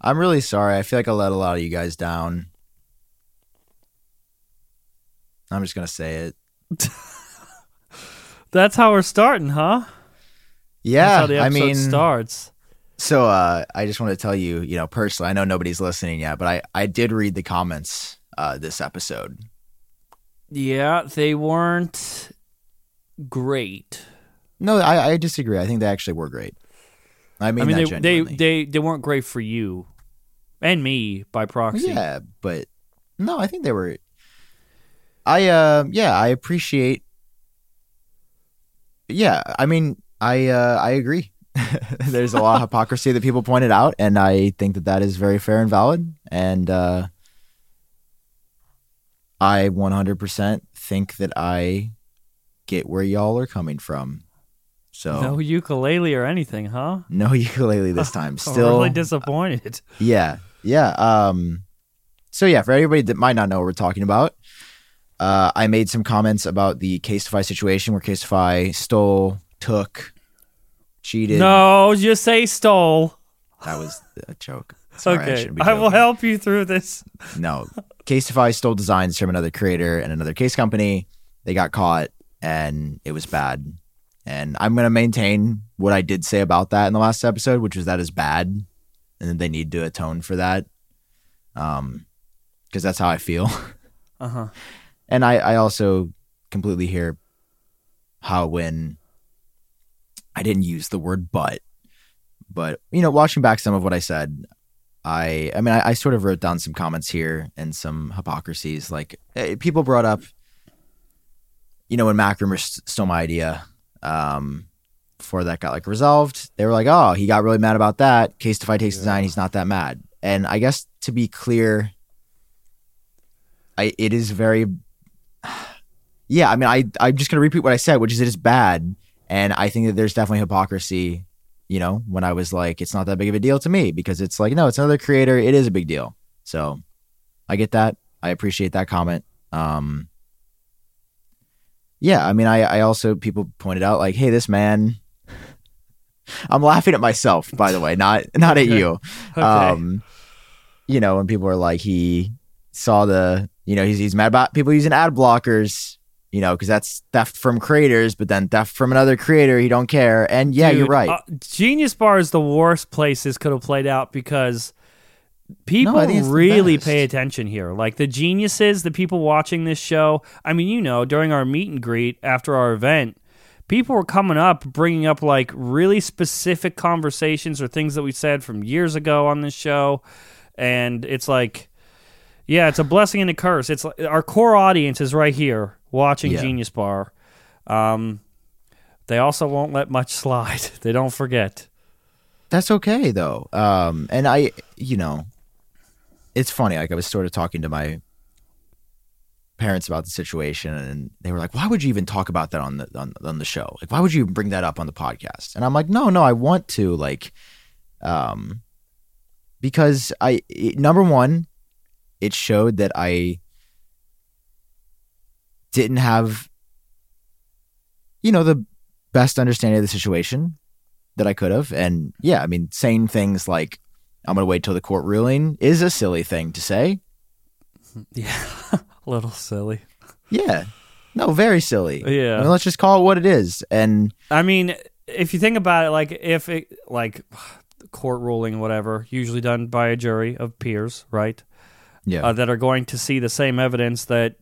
I'm really sorry. I feel like I let a lot of you guys down. I'm just gonna say it. That's how we're starting, huh? Yeah, That's how the I mean, starts. so uh, I just want to tell you, you know, personally, I know nobody's listening yet, but I I did read the comments uh, this episode. Yeah, they weren't great. No, I, I disagree. I think they actually were great. I mean, I mean, they, they they they weren't great for you and me by proxy. Yeah, but no, I think they were. I uh yeah, I appreciate. Yeah, I mean, I uh I agree. There's a lot of hypocrisy that people pointed out, and I think that that is very fair and valid. And uh I 100% think that I get where y'all are coming from. So No ukulele or anything, huh? no ukulele this time. Still really disappointed. Yeah, yeah. Um, so yeah, for everybody that might not know what we're talking about, uh, I made some comments about the Casetify situation where Casetify stole, took, cheated. No, just say stole. that was a joke. Sorry, I okay, be I will help you through this. No, Casetify stole designs from another creator and another case company. They got caught, and it was bad. And I'm gonna maintain what I did say about that in the last episode, which was that is bad, and that they need to atone for that. Um, because that's how I feel. Uh huh. and I, I also completely hear how when I didn't use the word but, but you know, watching back some of what I said, I I mean I, I sort of wrote down some comments here and some hypocrisies. Like eh, people brought up, you know, when Mac Rumor st- stole my idea, um, before that got like resolved, they were like, oh, he got really mad about that. Casetify takes design, he's not that mad. And I guess to be clear, I it is very yeah, I mean, I I'm just gonna repeat what I said, which is it is bad, and I think that there's definitely hypocrisy. You know, when I was like, it's not that big of a deal to me because it's like, no, it's another creator. It is a big deal. So, I get that. I appreciate that comment. Um, yeah, I mean, I I also people pointed out like, hey, this man. I'm laughing at myself, by the way, not not at you. Okay. Um, you know, when people are like, he saw the, you know, he's he's mad about people using ad blockers, you know, because that's theft from creators, but then theft from another creator, he don't care. And yeah, you're right. uh, Genius Bar is the worst place this could have played out because people I think it's the really pay attention here. Like the geniuses, the people watching this show. I mean, you know, during our meet and greet after our event, people were coming up, bringing up like really specific conversations or things that we said from years ago on this show. And it's like, yeah, it's a blessing and a curse. It's like, our core audience is right here watching Yeah. Genius Bar. Um, they also won't let much slide. They don't forget. That's okay though. Um, and I, you know, it's funny. Like I was sort of talking to my parents about the situation, and they were like, "Why would you even talk about that on the on, on the show? Like, why would you bring that up on the podcast?" And I'm like, "No, no, I want to like, um, because I it- number one, it showed that I didn't have, you know, the best understanding of the situation that I could have. And yeah, I mean, saying things like, I'm going to wait till the court ruling is a silly thing to say. Yeah, a little silly. Yeah. No, very silly. Yeah. I mean, let's just call it what it is. And I mean, if you think about it, like if it like court ruling, whatever, usually done by a jury of peers, right? yeah. Uh, that are going to see the same evidence that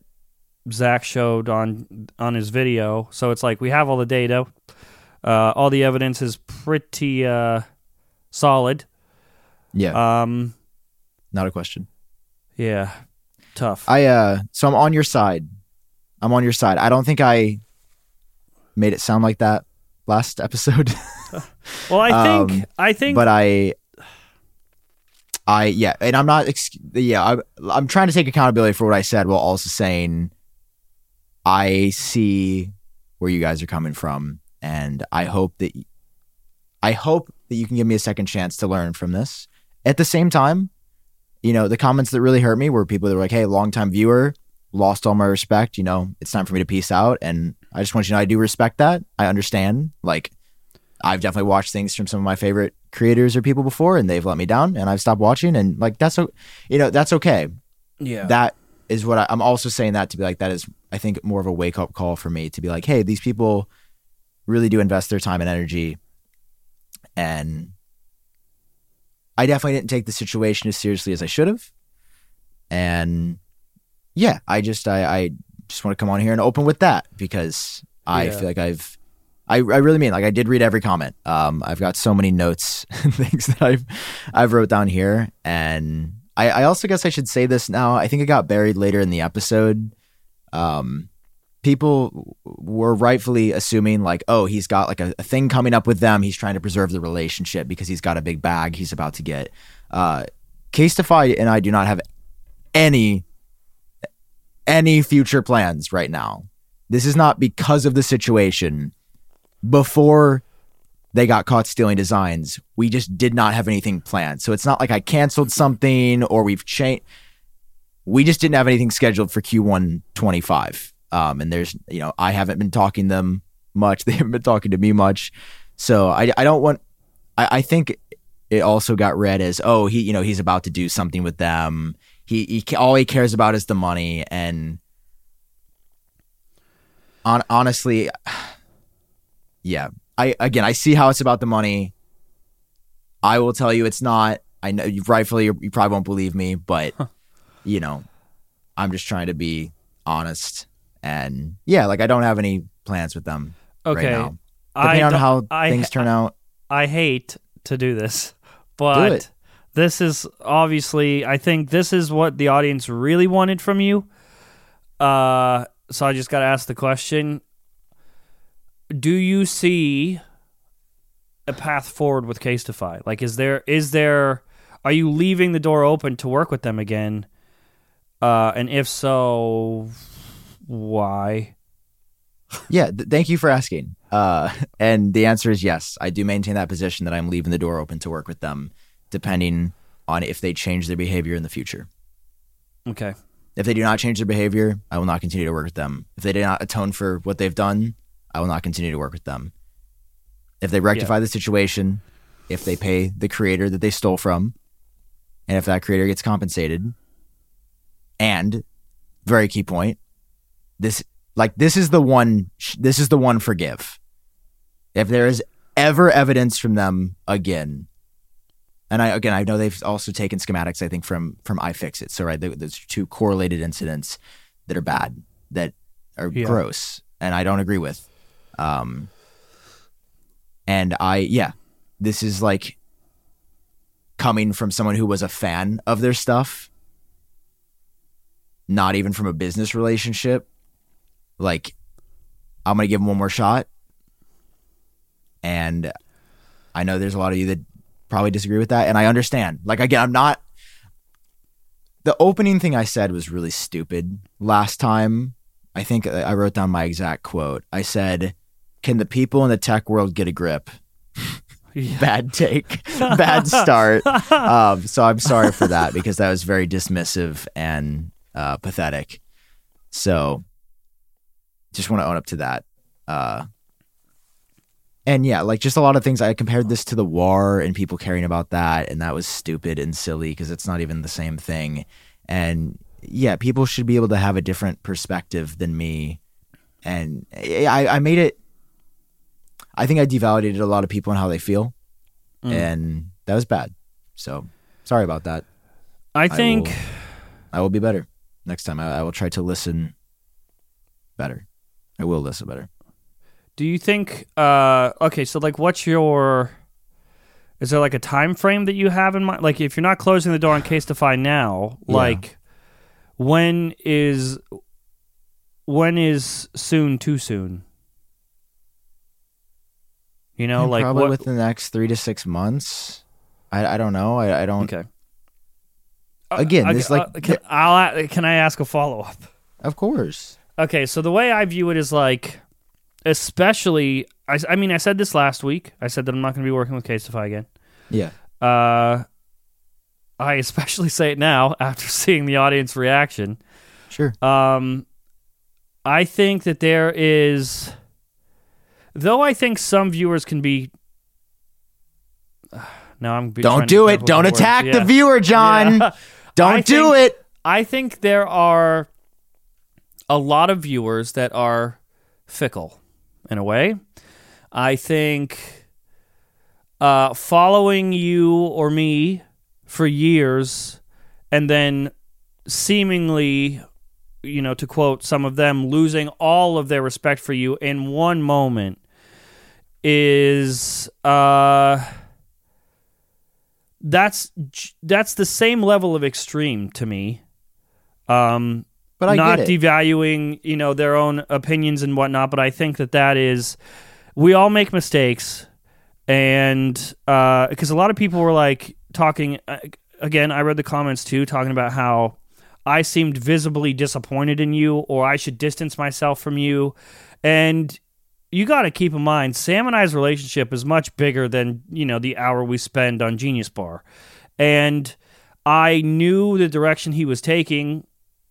Zach showed on on his video. So it's like we have all the data, uh, all the evidence is pretty uh, solid. Yeah. Um, not a question. yeah, tough. I, uh, so I'm on your side. I'm on your side. I don't think I made it sound like that last episode, well, I think um, I think but I, I, yeah. And I'm not, yeah, I'm. I'm trying to take accountability for what I said while also saying I see where you guys are coming from, and I hope that I hope that you can give me a second chance to learn from this. At the same time, you know, the comments that really hurt me were people that were like, "Hey, longtime viewer, lost all my respect. You know, it's time for me to peace out." And I just want you to know I do respect that. I understand. Like, I've definitely watched things from some of my favorite creators or people before, and they've let me down, and I've stopped watching, and like that's o- you know that's okay. Yeah. That is what I, I'm also saying that to be like that is I think more of a wake up call for me to be like, hey, these people really do invest their time and energy, and I definitely didn't take the situation as seriously as I should have, and yeah, I just I, I just want to come on here and open with that because I Yeah. feel like I've I, I really mean like I did read every comment. Um, I've got so many notes and things that I've I've wrote down here, and I, I also guess I should say this now. I think it got buried later in the episode. Um, people were rightfully assuming like, oh, he's got like a, a thing coming up with them. He's trying to preserve the relationship because he's got a big bag he's about to get. Uh, Casetify and I do not have any any future plans right now. This is not because of the situation. Before they got caught stealing designs, we just did not have anything planned. So it's not like I canceled something or we've changed. We just didn't have anything scheduled for Q1 25. Um, and there's, you know, I haven't been talking them much. They haven't been talking to me much. So I, I don't want, I, I think it also got read as, oh, he, you know, he's about to do something with them. He, he all he cares about is the money. And on, honestly, yeah, I again, I see how it's about the money. I will tell you, it's not. I know you rightfully you probably won't believe me, but you know, I'm just trying to be honest. And yeah, like I don't have any plans with them okay. right now. Depending on how I- things turn out. I hate to do this, but it. this is obviously I think this is what the audience really wanted from you. Uh so I just got to ask the question, do you see a path forward with Casetify? Like is there is there are you leaving the door open to work with them again? Uh and if so, why? Yeah, th- thank you for asking. Uh, and the answer is yes. I do maintain that position that I'm leaving the door open to work with them, depending on if they change their behavior in the future. Okay. If they do not change their behavior, I will not continue to work with them. If they do not atone for what they've done, I will not continue to work with them. If they rectify the situation, if they pay the creator that they stole from, and if that creator gets compensated, and very key point, this like this is the one this is the one forgive. If there is ever evidence from them again, and I again I know they've also taken schematics I think from from iFixit. So right, there's two correlated incidents that are bad that are Yeah. gross, and I don't agree with. Um, and I yeah, this is like coming from someone who was a fan of their stuff, not even from a business relationship. Like, I'm gonna give them one more shot, and I know there's a lot of you that probably disagree with that, and I understand. Like again, I'm not. The opening thing I said was really stupid last time. I think I wrote down my exact quote. I said, "Can the people in the tech world get a grip?" Yeah. Bad take, bad start. um, so I'm sorry for that because that was very dismissive and uh, pathetic. So just want to own up to that. Uh, and yeah, like just a lot of things. I compared this to the war and people caring about that, and that was stupid and silly because it's not even the same thing. And yeah, people should be able to have a different perspective than me. And I, I made it. I think I devalidated a lot of people and how they feel, Mm. and that was bad. So sorry about that. I think will, I will be better next time. I, I will try to listen better. I will listen better. Do you think? Uh, okay, so like, what's your? Is there like a time frame that you have in mind? Like, if you're not closing the door on Casetify now, Yeah. like, when is when is soon too soon? You know, And like probably what? within the next three to six months. I, I don't know. I, I don't. okay. Again, Uh, this, uh, like- can, I'll, can I ask a follow up? Of course. Okay, so the way I view it is like, especially, I, I mean, I said this last week. I said that I'm not going to be working with Casetify again. Yeah. Uh, I especially say it now after seeing the audience reaction. Sure. Um, I think that there is, though I think some viewers can be now I'm Don't do it. Don't attack the viewer, Jon. Yeah. Don't I do think- it. I think there are a lot of viewers that are fickle in a way. I think uh, following you or me for years and then seemingly, you know, to quote some of them, losing all of their respect for you in one moment is. Uh, that's that's the same level of extreme to me. Um, But I not devaluing, you know, their own opinions and whatnot. But I think that that is, we all make mistakes, and because a lot of people were like talking uh, again. I read the comments too, talking about how I seemed visibly disappointed in you, or I should distance myself from you, and you got to keep in mind Sam and I's relationship is much bigger than you know the hour we spend on Genius Bar, and I knew the direction he was taking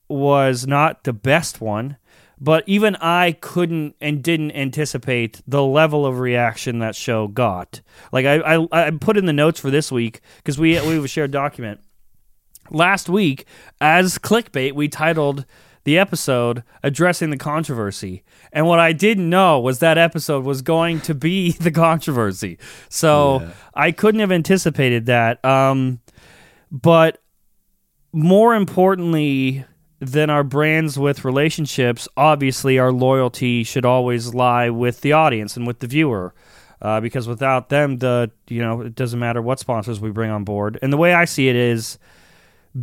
was not the best one, but even I couldn't and didn't anticipate the level of reaction that show got. Like I, I, I put in the notes for this week because we we have a shared document. Last week, as clickbait, we titled the episode addressing the controversy. And what I didn't know was that episode was going to be the controversy. So Yeah. I couldn't have anticipated that. Um, but more importantly than our brands with relationships, obviously our loyalty should always lie with the audience and with the viewer. Uh, because without them, the you know it doesn't matter what sponsors we bring on board. And the way I see it is,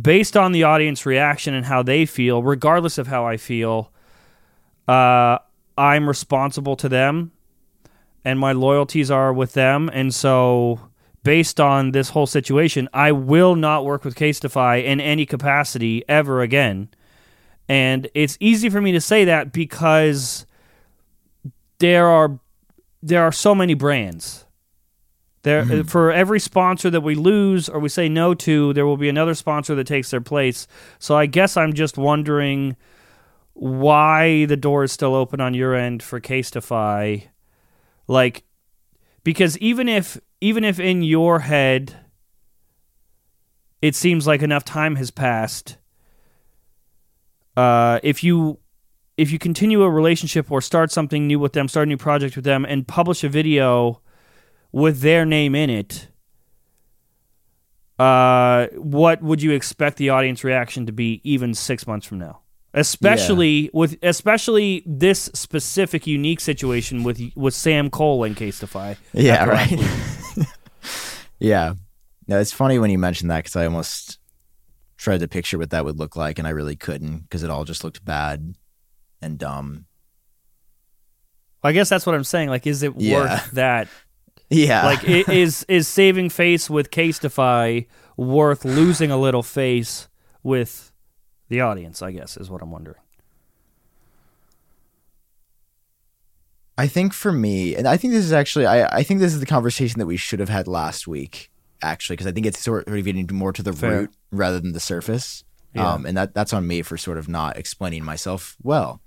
based on the audience reaction and how they feel, regardless of how I feel, uh, I'm responsible to them, and my loyalties are with them. And so, based on this whole situation, I will not work with Casetify in any capacity ever again. And it's easy for me to say that because there are there are so many brands. There mm-hmm. for every sponsor that we lose or we say no to, there will be another sponsor that takes their place. So I guess I'm just wondering why the door is still open on your end for Casetify. Like because even if even if in your head it seems like enough time has passed uh, if you if you continue a relationship or start something new with them, start a new project with them, and publish a video with their name in it, uh, what would you expect the audience reaction to be even six months from now? Especially with especially this specific unique situation with with Sam Kohl and Casetify. Yeah, right. yeah. No, it's funny when you mention that because I almost tried to picture what that would look like, and I really couldn't because it all just looked bad and dumb. I guess that's what I'm saying. Like, is it Yeah. worth that Yeah. like is is saving face with Casetify worth losing a little face with the audience i guess is what i'm wondering I think for me, and I think this is actually, I, I think this is the conversation that we should have had last week, actually, because I think it's sort of getting more to the Fair. root rather than the surface. Yeah. Um, and that that's on me for sort of not explaining myself well,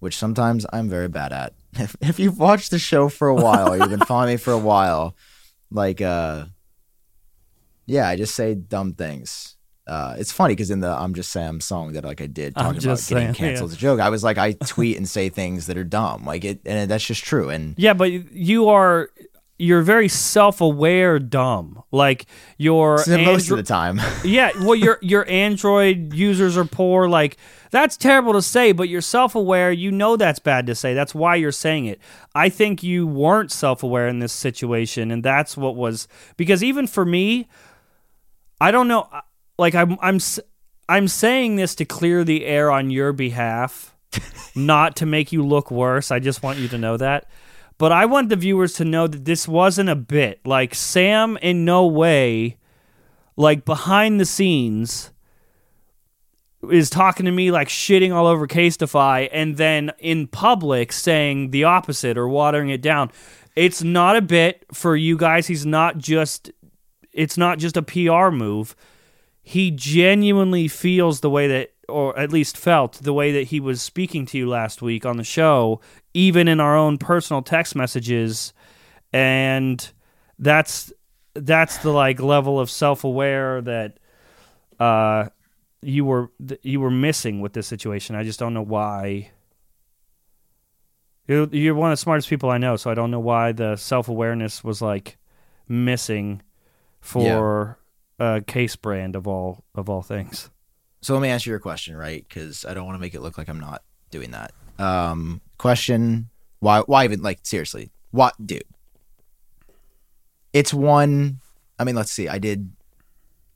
which sometimes I'm very bad at. If, if you've watched the show for a while, you've been following me for a while, like, uh, yeah, I just say dumb things. Uh, it's funny because in the "I'm Just Sam" song that like I did talking about just getting saying, canceled as a joke, I was like, I tweet and say things that are dumb, like it, and that's just true. And yeah but you are you're very self-aware dumb. Like your most of the time, yeah well your your android users are poor. Like that's terrible to say but you're self-aware. You know that's bad to say. That's why you're saying it. I think you weren't self-aware in this situation and that's what was because even for me i don't know like i'm i'm i'm saying this to clear the air on your behalf not to make you look worse. I just want you to know that but i want the viewers to know that this wasn't a bit like sam in no way like behind the scenes is talking to me like shitting all over Casetify and then in public saying the opposite or watering it down. It's not a bit for you guys. He's not just it's not just a PR move. He genuinely feels the way that or at least felt the way that he was speaking to you last week on the show, even in our own personal text messages. And that's that's the like level of self-aware that uh you were you were missing with this situation. I just don't know why. You're, you're one of the smartest people I know, so I don't know why the self-awareness was like missing for a case brand of all of all things. So let me answer your question, right? Because I don't want to make it look like I'm not doing that. Um, question: Why? Why even like seriously? What, dude? It's one. I mean, let's see. I did,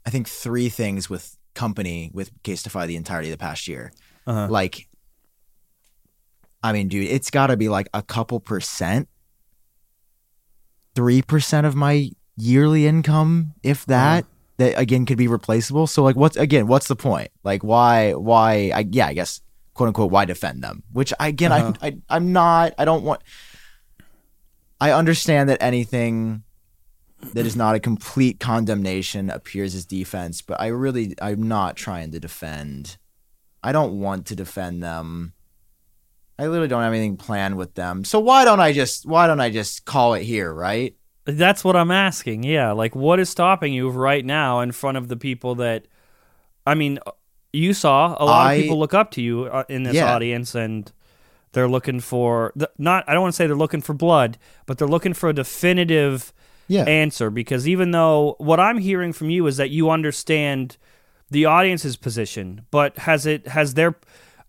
I think three things with company with Casetify the entirety of the past year. Uh-huh. Like, I mean, dude, it's got to be like a couple percent, three percent of my yearly income, if that. That again could be replaceable. So like, what's again? What's the point? Like, why? Why? I yeah, I guess quote unquote. Why defend them? Which again, Uh-huh. I, I I'm not. I don't want. I understand that anything that is not a complete condemnation appears as defense, but I really I'm not trying to defend. I don't want to defend them. I literally don't have anything planned with them. So why don't I just why don't I just call it here, right? That's what I'm asking. Yeah, like what is stopping you right now in front of the people that I mean, you saw a lot I- of people look up to you uh, in this Yeah. audience and they're looking for not I don't want to say they're looking for blood, but they're looking for a definitive Yeah. answer because even though what I'm hearing from you is that you understand the audience's position, but has it has their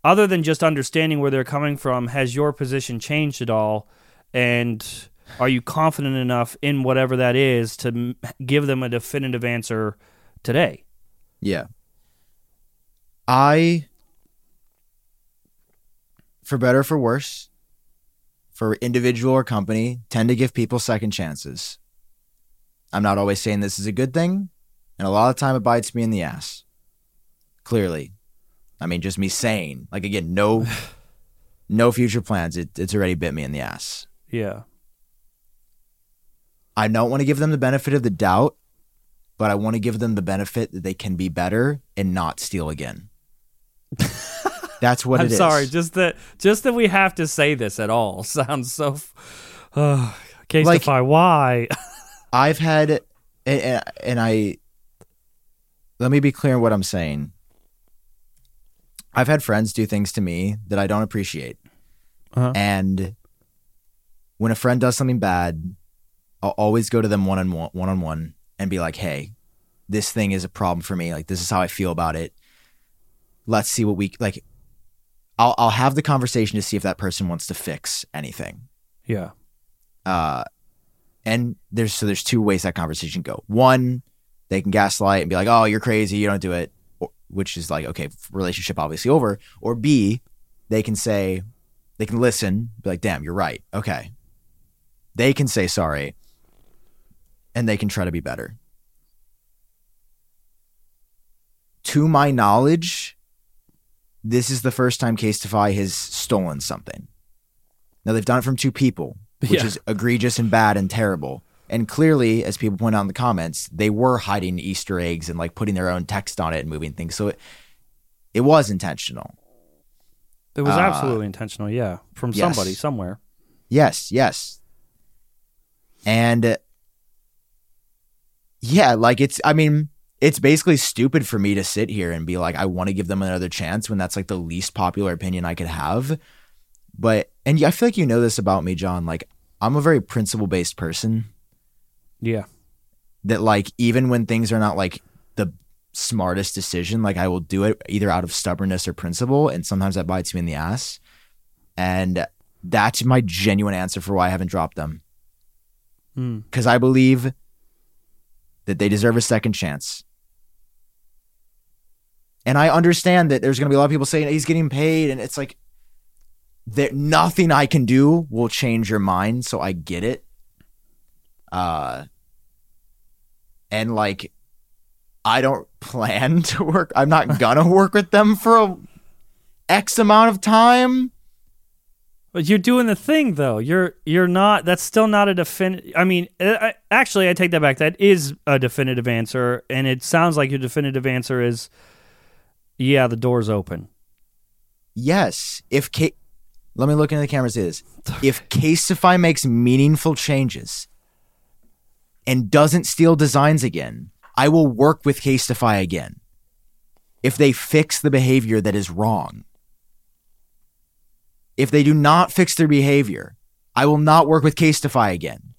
other than just understanding where they're coming from, has your position changed at all? And are you confident enough in whatever that is to m- give them a definitive answer today? Yeah. I, for better or for worse, for individual or company, tend to give people second chances. I'm not always saying this is a good thing, and a lot of time it bites me in the ass. Clearly. I mean, just me saying, like, again, no. No future plans. It, it's already bit me in the ass. Yeah. I don't want to give them the benefit of the doubt, but I want to give them the benefit that they can be better and not steal again. That's what I'm it is. sorry, just that just that we have to say this at all sounds so. Uh, Casetify, why? I've had, and, and I, let me be clear on what I'm saying. I've had friends do things to me that I don't appreciate. Uh-huh. And when a friend does something bad, I'll always go to them one on one, one on one, and be like, "Hey, this thing is a problem for me. Like, this is how I feel about it. Let's see what we like." I'll I'll have the conversation to see if that person wants to fix anything. yeah. Uh, and there's so there's two ways that conversation go. One, they can gaslight and be like, "Oh, you're crazy. You don't do it," or, which is like, okay, relationship obviously over. Or B, they can say, they can listen, be like, "Damn, you're right. Okay." They can say sorry, and they can try to be better. To my knowledge, this is the first time Casetify has stolen something. Now they've done it from two people, which Yeah. is egregious and bad and terrible. And clearly, as people point out in the comments, they were hiding Easter eggs and like putting their own text on it and moving things. So it, it was intentional. It was Uh, absolutely intentional, yeah, from yes. somebody somewhere. Yes, yes. And uh, yeah, like it's, I mean, it's basically stupid for me to sit here and be like, I want to give them another chance when that's like the least popular opinion I could have. But, and I feel like you know this about me, Jon. Like, I'm a very principle based person Yeah. that, like, even when things are not like the smartest decision, like, I will do it either out of stubbornness or principle. And sometimes that bites me in the ass. And that's my genuine answer for why I haven't dropped them Hmm. because I believe that they deserve a second chance. And I understand that there's going to be a lot of people saying he's getting paid, and it's like that nothing I can do will change your mind. So I get it. Uh, and like, I don't plan to work. I'm not gonna work with them for a X amount of time. But you're doing the thing though. You're you're not. That's still not a definitive. I mean, uh, I, actually, I take that back. That is a definitive answer, and it sounds like your definitive answer is, yeah, the door's open. Yes. If K, let me look into the camera. say this: if Casetify makes meaningful changes, and doesn't steal designs again, I will work with Casetify again. If they fix the behavior that is wrong. If they do not fix their behavior, I will not work with Casetify again.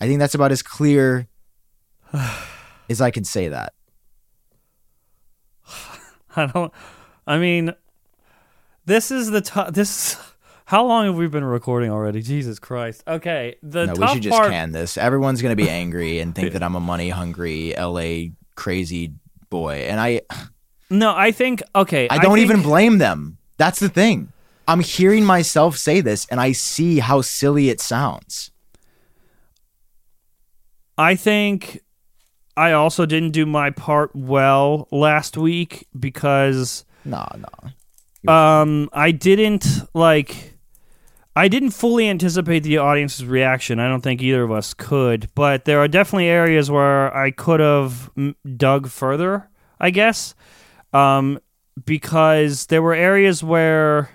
I think that's about as clear as I can say that. I don't. I mean, this is the t- this. How long have we been recording already? Jesus Christ. Okay, the no, we should just part. can this. Everyone's gonna be angry and think that I'm a money hungry LA crazy boy, and I No, I think okay. I don't think- even blame them. That's the thing. I'm hearing myself say this, and I see how silly it sounds. I think I also didn't do my part well last week because Nah, nah. um I didn't like I didn't fully anticipate the audience's reaction. I don't think either of us could, but there are definitely areas where I could have m- dug further, I guess. Um because there were areas where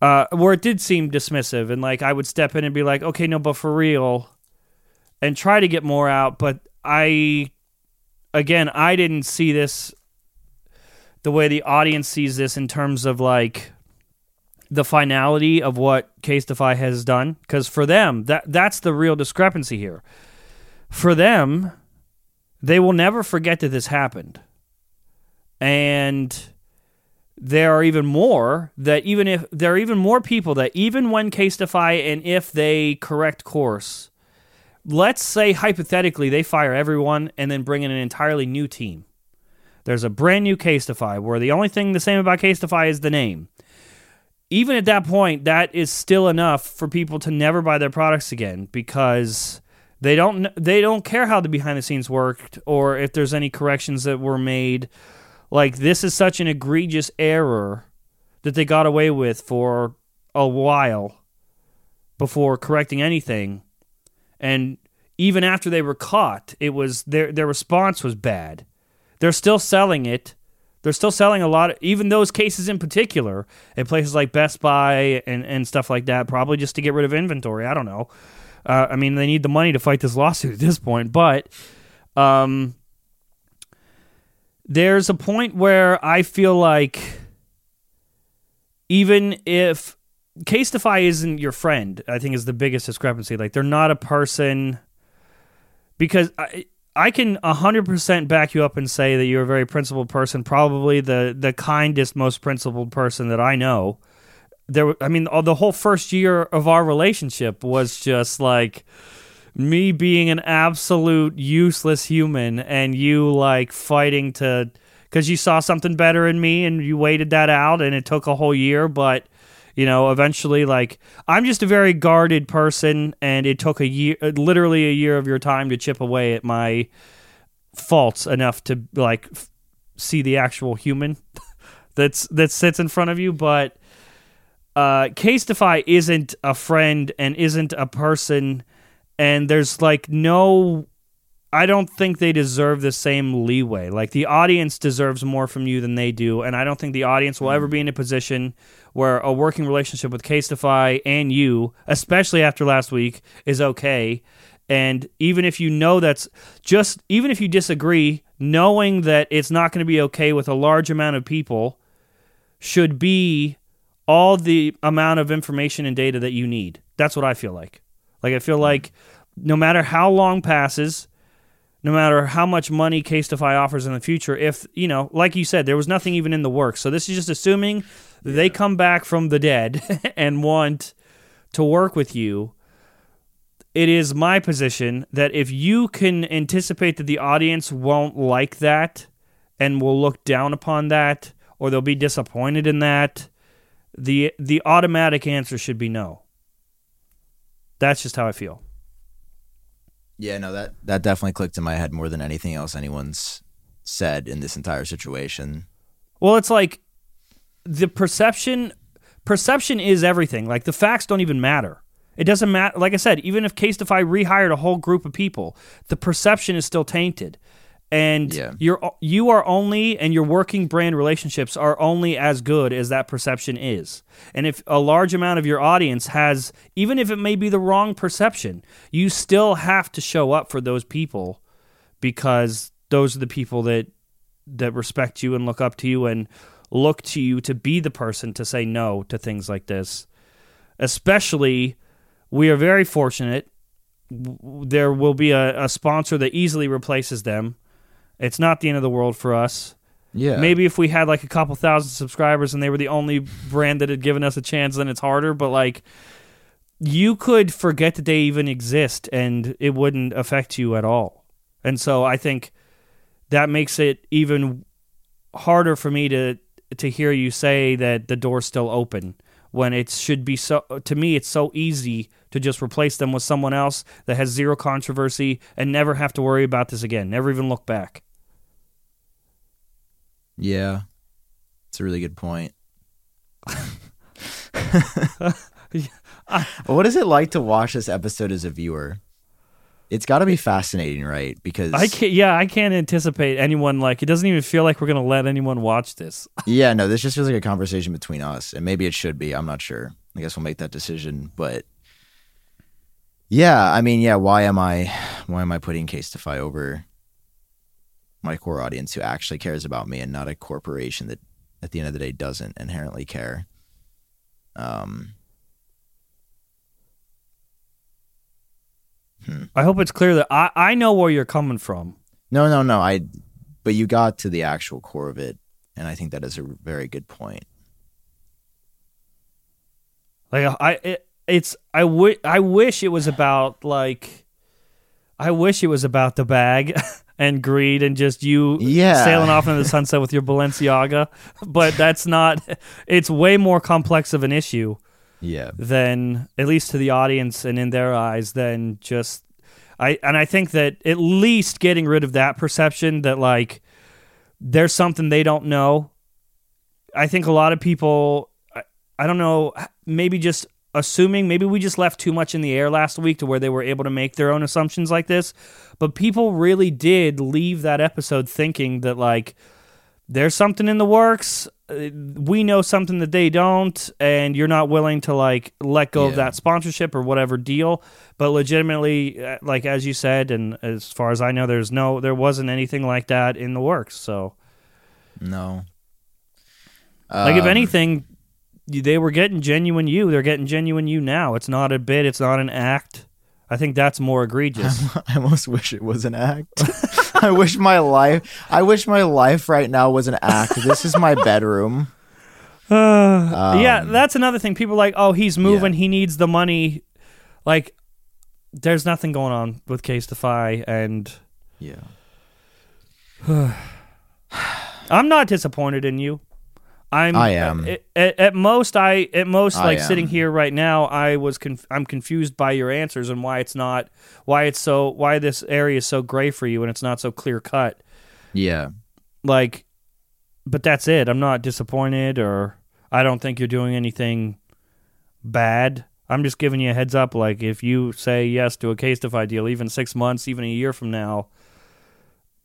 uh where it did seem dismissive and like I would step in and be like, "Okay, no, but for real," and try to get more out, but I again, I didn't see this the way the audience sees this in terms of like the finality of what Casetify has done because for them that that's the real discrepancy here. For them, they will never forget that this happened. And there are even more that even if there are even more people that even when Casetify and if they correct course, let's say hypothetically they fire everyone and then bring in an entirely new team. There's a brand new Casetify where the only thing the same about Casetify is the name. Even at that point, that is still enough for people to never buy their products again because they don't they don't care how the behind the scenes worked or if there's any corrections that were made. Like this is such an egregious error that they got away with for a while before correcting anything and even after they were caught, it was their their response was bad. They're still selling it. They're still selling a lot, of, even those cases in particular, at places like Best Buy and, and stuff like that, probably just to get rid of inventory. I don't know. Uh, I mean, they need the money to fight this lawsuit at this point, but um, there's a point where I feel like even if Casetify isn't your friend, I think is the biggest discrepancy. Like they're not a person because I I can 100% back you up and say that you're a very principled person, probably the the kindest most principled person that I know. There I mean the whole first year of our relationship was just like me being an absolute useless human and you like fighting to cuz you saw something better in me and you waited that out and it took a whole year but you know eventually like i'm just a very guarded person and it took a year literally a year of your time to chip away at my faults enough to like f- see the actual human that's that sits in front of you but uh casetify isn't a friend and isn't a person and there's like no I don't think they deserve the same leeway. Like the audience deserves more from you than they do, and I don't think the audience will ever mm. be in a position where a working relationship with Casetify and you, especially after last week, is okay. And even if you know that's just, even if you disagree, knowing that it's not going to be okay with a large amount of people should be all the amount of information and data that you need. That's what I feel like. Like I feel mm-hmm. like no matter how long passes, no matter how much money Casetify offers in the future, if you know, like you said, there was nothing even in the works. So this is just assuming that they come back from the dead and want to work with you. It is my position that if you can anticipate that the audience won't like that and will look down upon that or they'll be disappointed in that, the the automatic answer should be no. That's just how I feel. Yeah, no, that that definitely clicked in my head more than anything else anyone's said in this entire situation. Well, it's like the perception perception is everything. Like the facts don't even matter. It doesn't matter. Like I said, even if Casetify rehired a whole group of people, the perception is still tainted. And Yeah. you're you are only and your working brand relationships are only as good as that perception is. And if a large amount of your audience has even if it may be the wrong perception, you still have to show up for those people because those are the people that that respect you and look up to you and look to you to be the person to say no to things like this. Especially we are very fortunate there will be a, a sponsor that easily replaces them. It's not the end of the world for us. Yeah. Maybe if we had like a couple thousand subscribers and they were the only brand that had given us a chance, then it's harder. But like, you could forget that they even exist and it wouldn't affect you at all. And so I think that makes it even harder for me to to hear you say that the door's still open when it should be so to me it's so easy to just replace them with someone else that has zero controversy and never have to worry about this again never even look back Yeah. It's a really good point. what is it like to watch this episode as a viewer? It's got to be fascinating, right? Because I can't yeah I can't anticipate anyone like it doesn't even feel like we're gonna let anyone watch this yeah, no, this just feels like a conversation between us, and maybe it should be. I'm not sure. I guess we'll make that decision, but yeah, I mean, yeah, why am I, why am I putting Case Casetify over my core audience who actually cares about me and not a corporation that, at the end of the day, doesn't inherently care? Um, I hope it's clear that I, I know where you're coming from no, no, no. I, but you got to the actual core of it, and I think that is a very good point. Like I, it, it's I I wish it was about like, I wish it was about the bag and greed and just you Yeah. sailing off into the sunset with your Balenciaga, but that's not. It's way more complex of an issue Yeah, than at least to the audience and in their eyes than just I and I think that at least getting rid of that perception that like there's something they don't know. I think a lot of people I, I don't know maybe just assuming maybe we just left too much in the air last week to where they were able to make their own assumptions like this but people really did leave that episode thinking that like there's something in the works uh, we know something that they don't and you're not willing to like let go of that sponsorship or whatever deal. But legitimately uh, like as you said and as far as i know there's no there wasn't anything like that in the works so. No. like if Um, anything they were getting genuine you they're getting genuine you now it's not a bit it's not an act i think that's more egregious I almost wish it was an act. I wish my life. I wish my life right now was an act. This is my bedroom. yeah, Um, that's another thing. People are like, oh, he's moving. He needs the money. Like, there's nothing going on with Casetify, and Yeah. I'm not disappointed in you. I'm. I am. At, at, at most, I at most I like sitting am. here right now. I was. Conf- I'm confused by your answers and why it's not. Why it's so. Why this area is so gray for you and it's not so clear cut. Yeah. Like, but that's it. I'm not disappointed, or I don't think you're doing anything bad. I'm just giving you a heads up. Like, if you say yes to a case Casetify deal, even six months, even a year from now,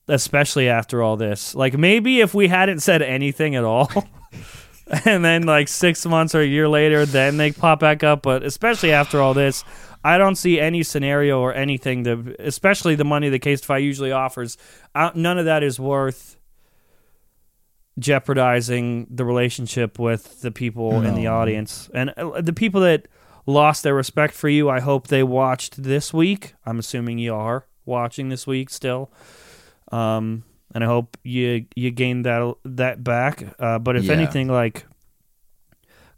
especially after all this, like maybe if we hadn't said anything at all, and then like six months or a year later, then they pop back up. But especially after all this, I don't see any scenario or anything that, especially the money that Casetify usually offers, uh, none of that is worth jeopardizing the relationship with the people in the audience and uh, the people that lost their respect for you. I hope they watched this week. I'm assuming you are watching this week still. Um, and I hope you you gain that that back. Uh, but if Yeah. anything, like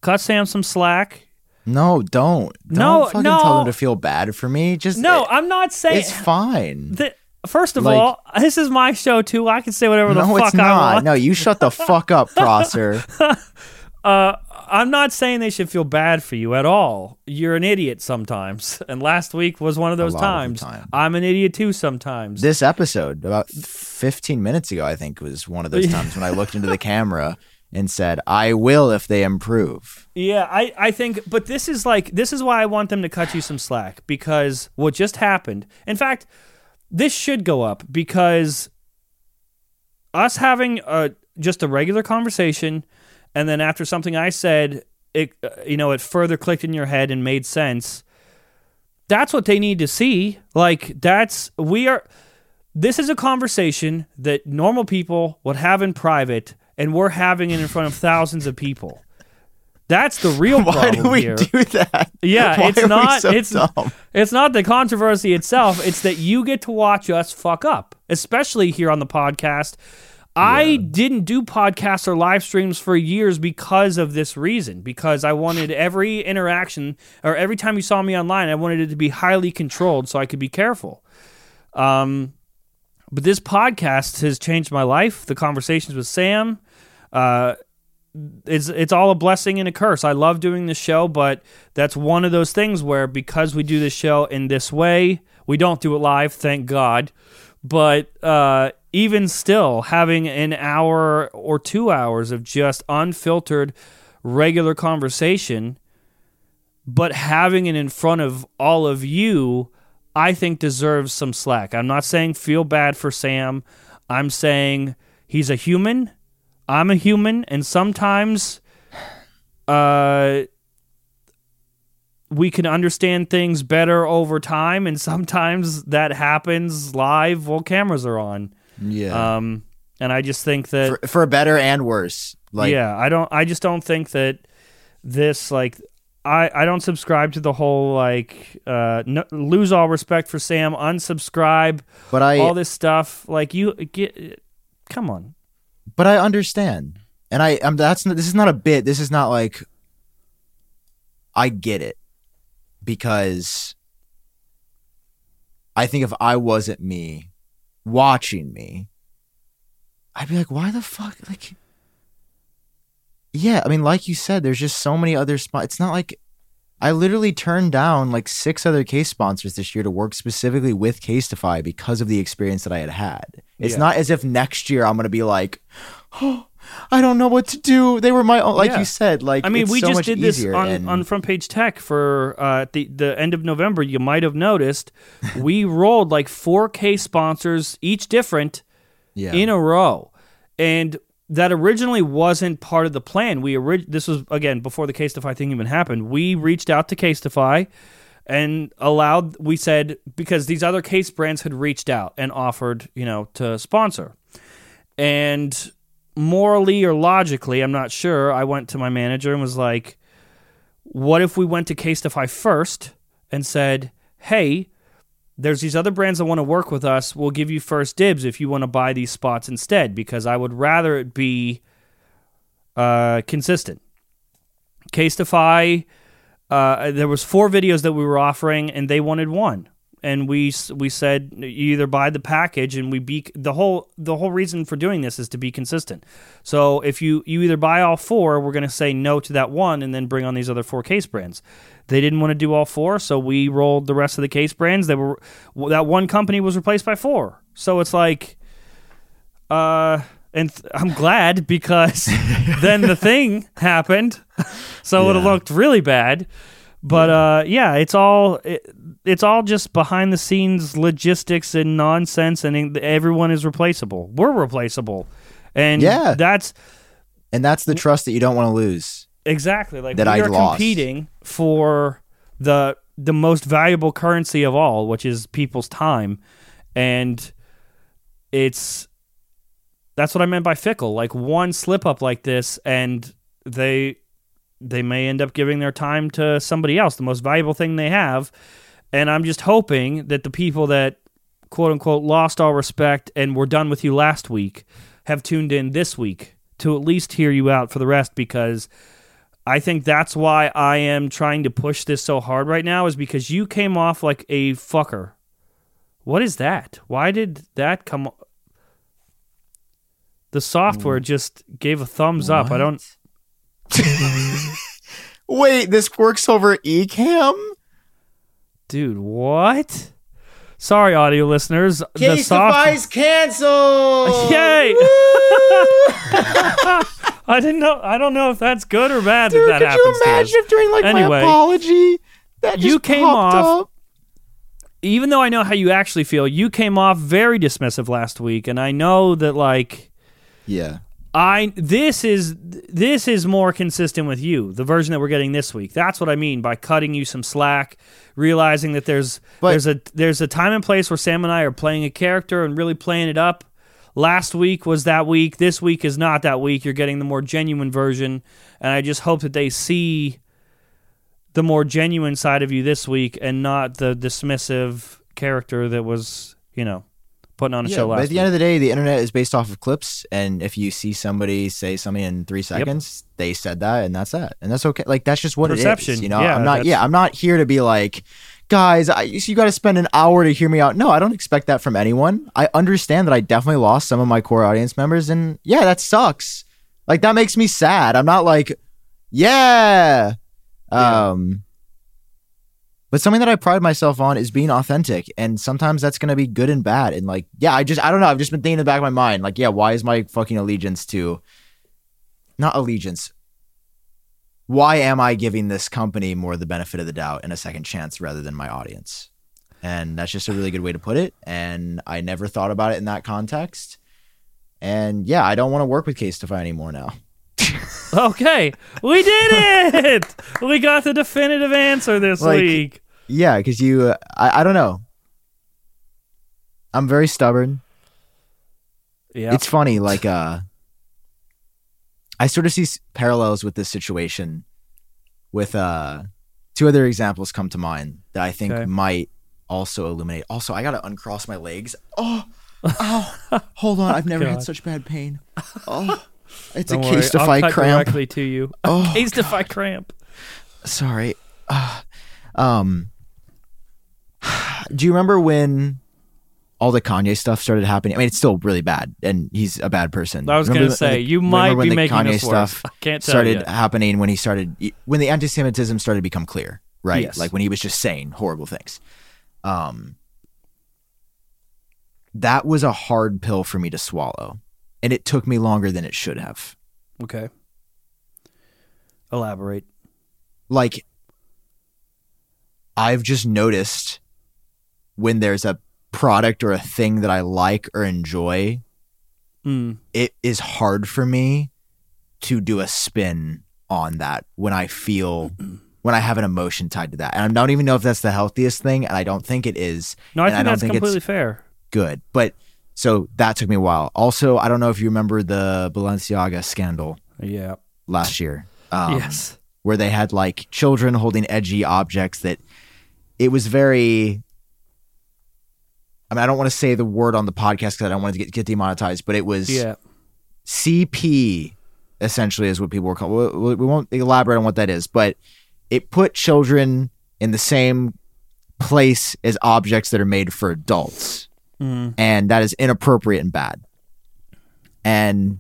cut Sam some slack. No, don't. Don't No, fucking no. tell them to feel bad for me. Just No, it- I'm not saying. it's fine. that- first of Like- all, this is my show too. I can say whatever the no, fuck it's I not. want. No, you shut the fuck up, Prosser. Uh, I'm not saying they should feel bad for you at all. You're an idiot sometimes, and last week was one of those lot of times. time. I'm an idiot too sometimes. This episode, about 15 minutes ago, I think, was one of those times when I looked into the camera and said, I will if they improve. Yeah, I, I think, but this is like, this is why I want them to cut you some slack because what just happened, in fact, this should go up because us having a just a regular conversation, and then after something I said, it uh, you know it further clicked in your head and made sense. That's what they need to see. Like that's we are. This is a conversation that normal people would have in private, and we're having it in front of thousands of people. That's the real Why problem do we here. do that? Yeah, Why it's not. so it's dumb? it's not the controversy itself. It's that you get to watch us fuck up, especially here on the podcast. I didn't do podcasts or live streams for years because of this reason. Because I wanted every interaction or every time you saw me online, I wanted it to be highly controlled so I could be careful. Um, but this podcast has changed my life. The conversations with Sam, uh, it's it's all a blessing and a curse. I love doing this show, but that's one of those things where because we do this show in this way, we don't do it live, thank God. But uh, even still, having an hour or two hours of just unfiltered, regular conversation, but having it in front of all of you, I think deserves some slack. I'm not saying feel bad for Sam. I'm saying he's a human. I'm a human, and sometimes uh, we can understand things better over time, and sometimes that happens live while cameras are on. Yeah. Um, and I just think that for, for better and worse. Like yeah, I don't. I just don't think that this like. I, I don't subscribe to the whole like uh, no, lose all respect for Sam, unsubscribe, but I all this stuff. Like you get, come on, but I understand. And I I'm that's not, this is not a bit. This is not like I get it because I think if I wasn't me watching me, I'd be like, why the fuck? Like, yeah, I mean, like you said, there's just so many other spots. It's not like I literally turned down like six other case sponsors this year to work specifically with Casetify because of the experience that I had had. It's Yeah. not as if next year I'm gonna be like, oh, I don't know what to do. They were my own, like Yeah. you said. Like, I mean, we so just did this on, and- on Front Page Tech for uh, at the the end of November. You might have noticed we rolled like four K sponsors, each different, yeah. in a row, and that originally wasn't part of the plan. We orig- this was again before the Casetify thing even happened. We reached out to Casetify and allowed. We said because these other case brands had reached out and offered, you know, to sponsor, and morally or logically, I'm not sure. I went to my manager and was like, "What if we went to Casetify first and said, "Hey, there's these other brands that want to work with us. We'll give you first dibs if you want to buy these spots instead, because I would rather it be uh, consistent. Casetify, uh, there was four videos that we were offering, and they wanted one. And we we said you either buy the package, and we be the whole the whole reason for doing this is to be consistent. So if you you either buy all four, we're going to say no to that one, and then bring on these other four case brands. They didn't want to do all four, so we rolled the rest of the case brands. They were that one company was replaced by four. So it's like, uh, and th- I'm glad because then the thing happened, so it looked really bad. But uh, yeah, it's all it, it's all just behind the scenes logistics and nonsense, and everyone is replaceable. We're replaceable, and Yeah. that's and that's the trust that you don't want to lose. Exactly. Like that we I are lost. competing for the the most valuable currency of all, which is people's time. And it's that's what I meant by fickle. Like one slip up like this and they they may end up giving their time to somebody else, the most valuable thing they have. And I'm just hoping that the people that quote unquote lost all respect and were done with you last week have tuned in this week to at least hear you out for the rest because I think that's why I am trying to push this so hard right now is because you came off like a fucker. What is that? Why did that come The software hmm. just gave a thumbs up. I don't Wait, this works over Ecamm? Dude, what? Sorry audio listeners. the soft canceled. Yay! I didn't know I don't know if that's good or bad Dude, that that could you happens to us. imagine if during like Anyway, my apology that just you came popped off- up? even though I know how you actually feel, you came off very dismissive last week, and I know that like Yeah. I this is this is more consistent with you, the version that we're getting this week. That's what I mean by cutting you some slack, realizing that there's But- there's a there's a time and place where Sam and I are playing a character and really playing it up. Last week was that week. This week is not that week. You're getting the more genuine version, and I just hope that they see the more genuine side of you this week and not the dismissive character that was, you know, putting on a Yeah, show but at the week. end of the day, the internet is based off of clips, and if you see somebody say something in three seconds, they said that, and that's that, and that's okay. Like that's just what it Perception, is. You know, yeah, I'm not. Yeah, I'm not here to be like, guys, I, you got to spend an hour to hear me out. No, I don't expect that from anyone. I understand that I definitely lost some of my core audience members, and yeah, that sucks. Like that makes me sad. I'm not like, yeah. Yeah. Um. But something that I pride myself on is being authentic, and sometimes that's gonna be good and bad. And like, yeah, I just I don't know. I've just been thinking in the back of my mind, like, yeah, why is my fucking allegiance to not allegiance? Why am I giving this company more the benefit of the doubt and a second chance rather than my audience? And that's just a really good way to put it. And I never thought about it in that context. And yeah, I don't want to work with Casetify anymore now. Okay, we did it. we got the definitive answer this Like, week. Yeah, because you, uh, I, I don't know. I'm very stubborn. Yeah. It's funny, like uh I sort of see s- parallels with this situation with uh two other examples come to mind that I think Okay. might also illuminate. Also, I got to uncross my legs. Oh. Ow. Hold on, I've never had such bad pain. Oh. It's Don't a worry, Casetify cramp. directly to you. Oh. Casetify cramp. sorry. Uh, um, do you remember when all the Kanye stuff started happening? I mean, it's still really bad, and he's a bad person. I was gonna say the- you might be making Kanye stuff I can't tell started you. happening when he started when the anti-Semitism started to become clear, right? Yes. Like when he was just saying horrible things. Um, that was a hard pill for me to swallow, and it took me longer than it should have. Okay. Elaborate. like I've just noticed when there's a product or a thing that I like or enjoy, Mm. it is hard for me to do a spin on that when I feel when I have an emotion tied to that. And I don't even know if that's the healthiest thing, and I don't think it is. No, I think I don't that's think completely fair. good. But so that took me a while. Also, I don't know if you remember the Balenciaga scandal Yeah. last year. Um, yes. where they had like children holding edgy objects that it was very I mean I don't want to say the word on the podcast because I don't want to get, get demonetized but it was Yeah. CP essentially is what people were calling we, we won't elaborate on what that is but it put children in the same place as objects that are made for adults Mm. and that is inappropriate and bad. And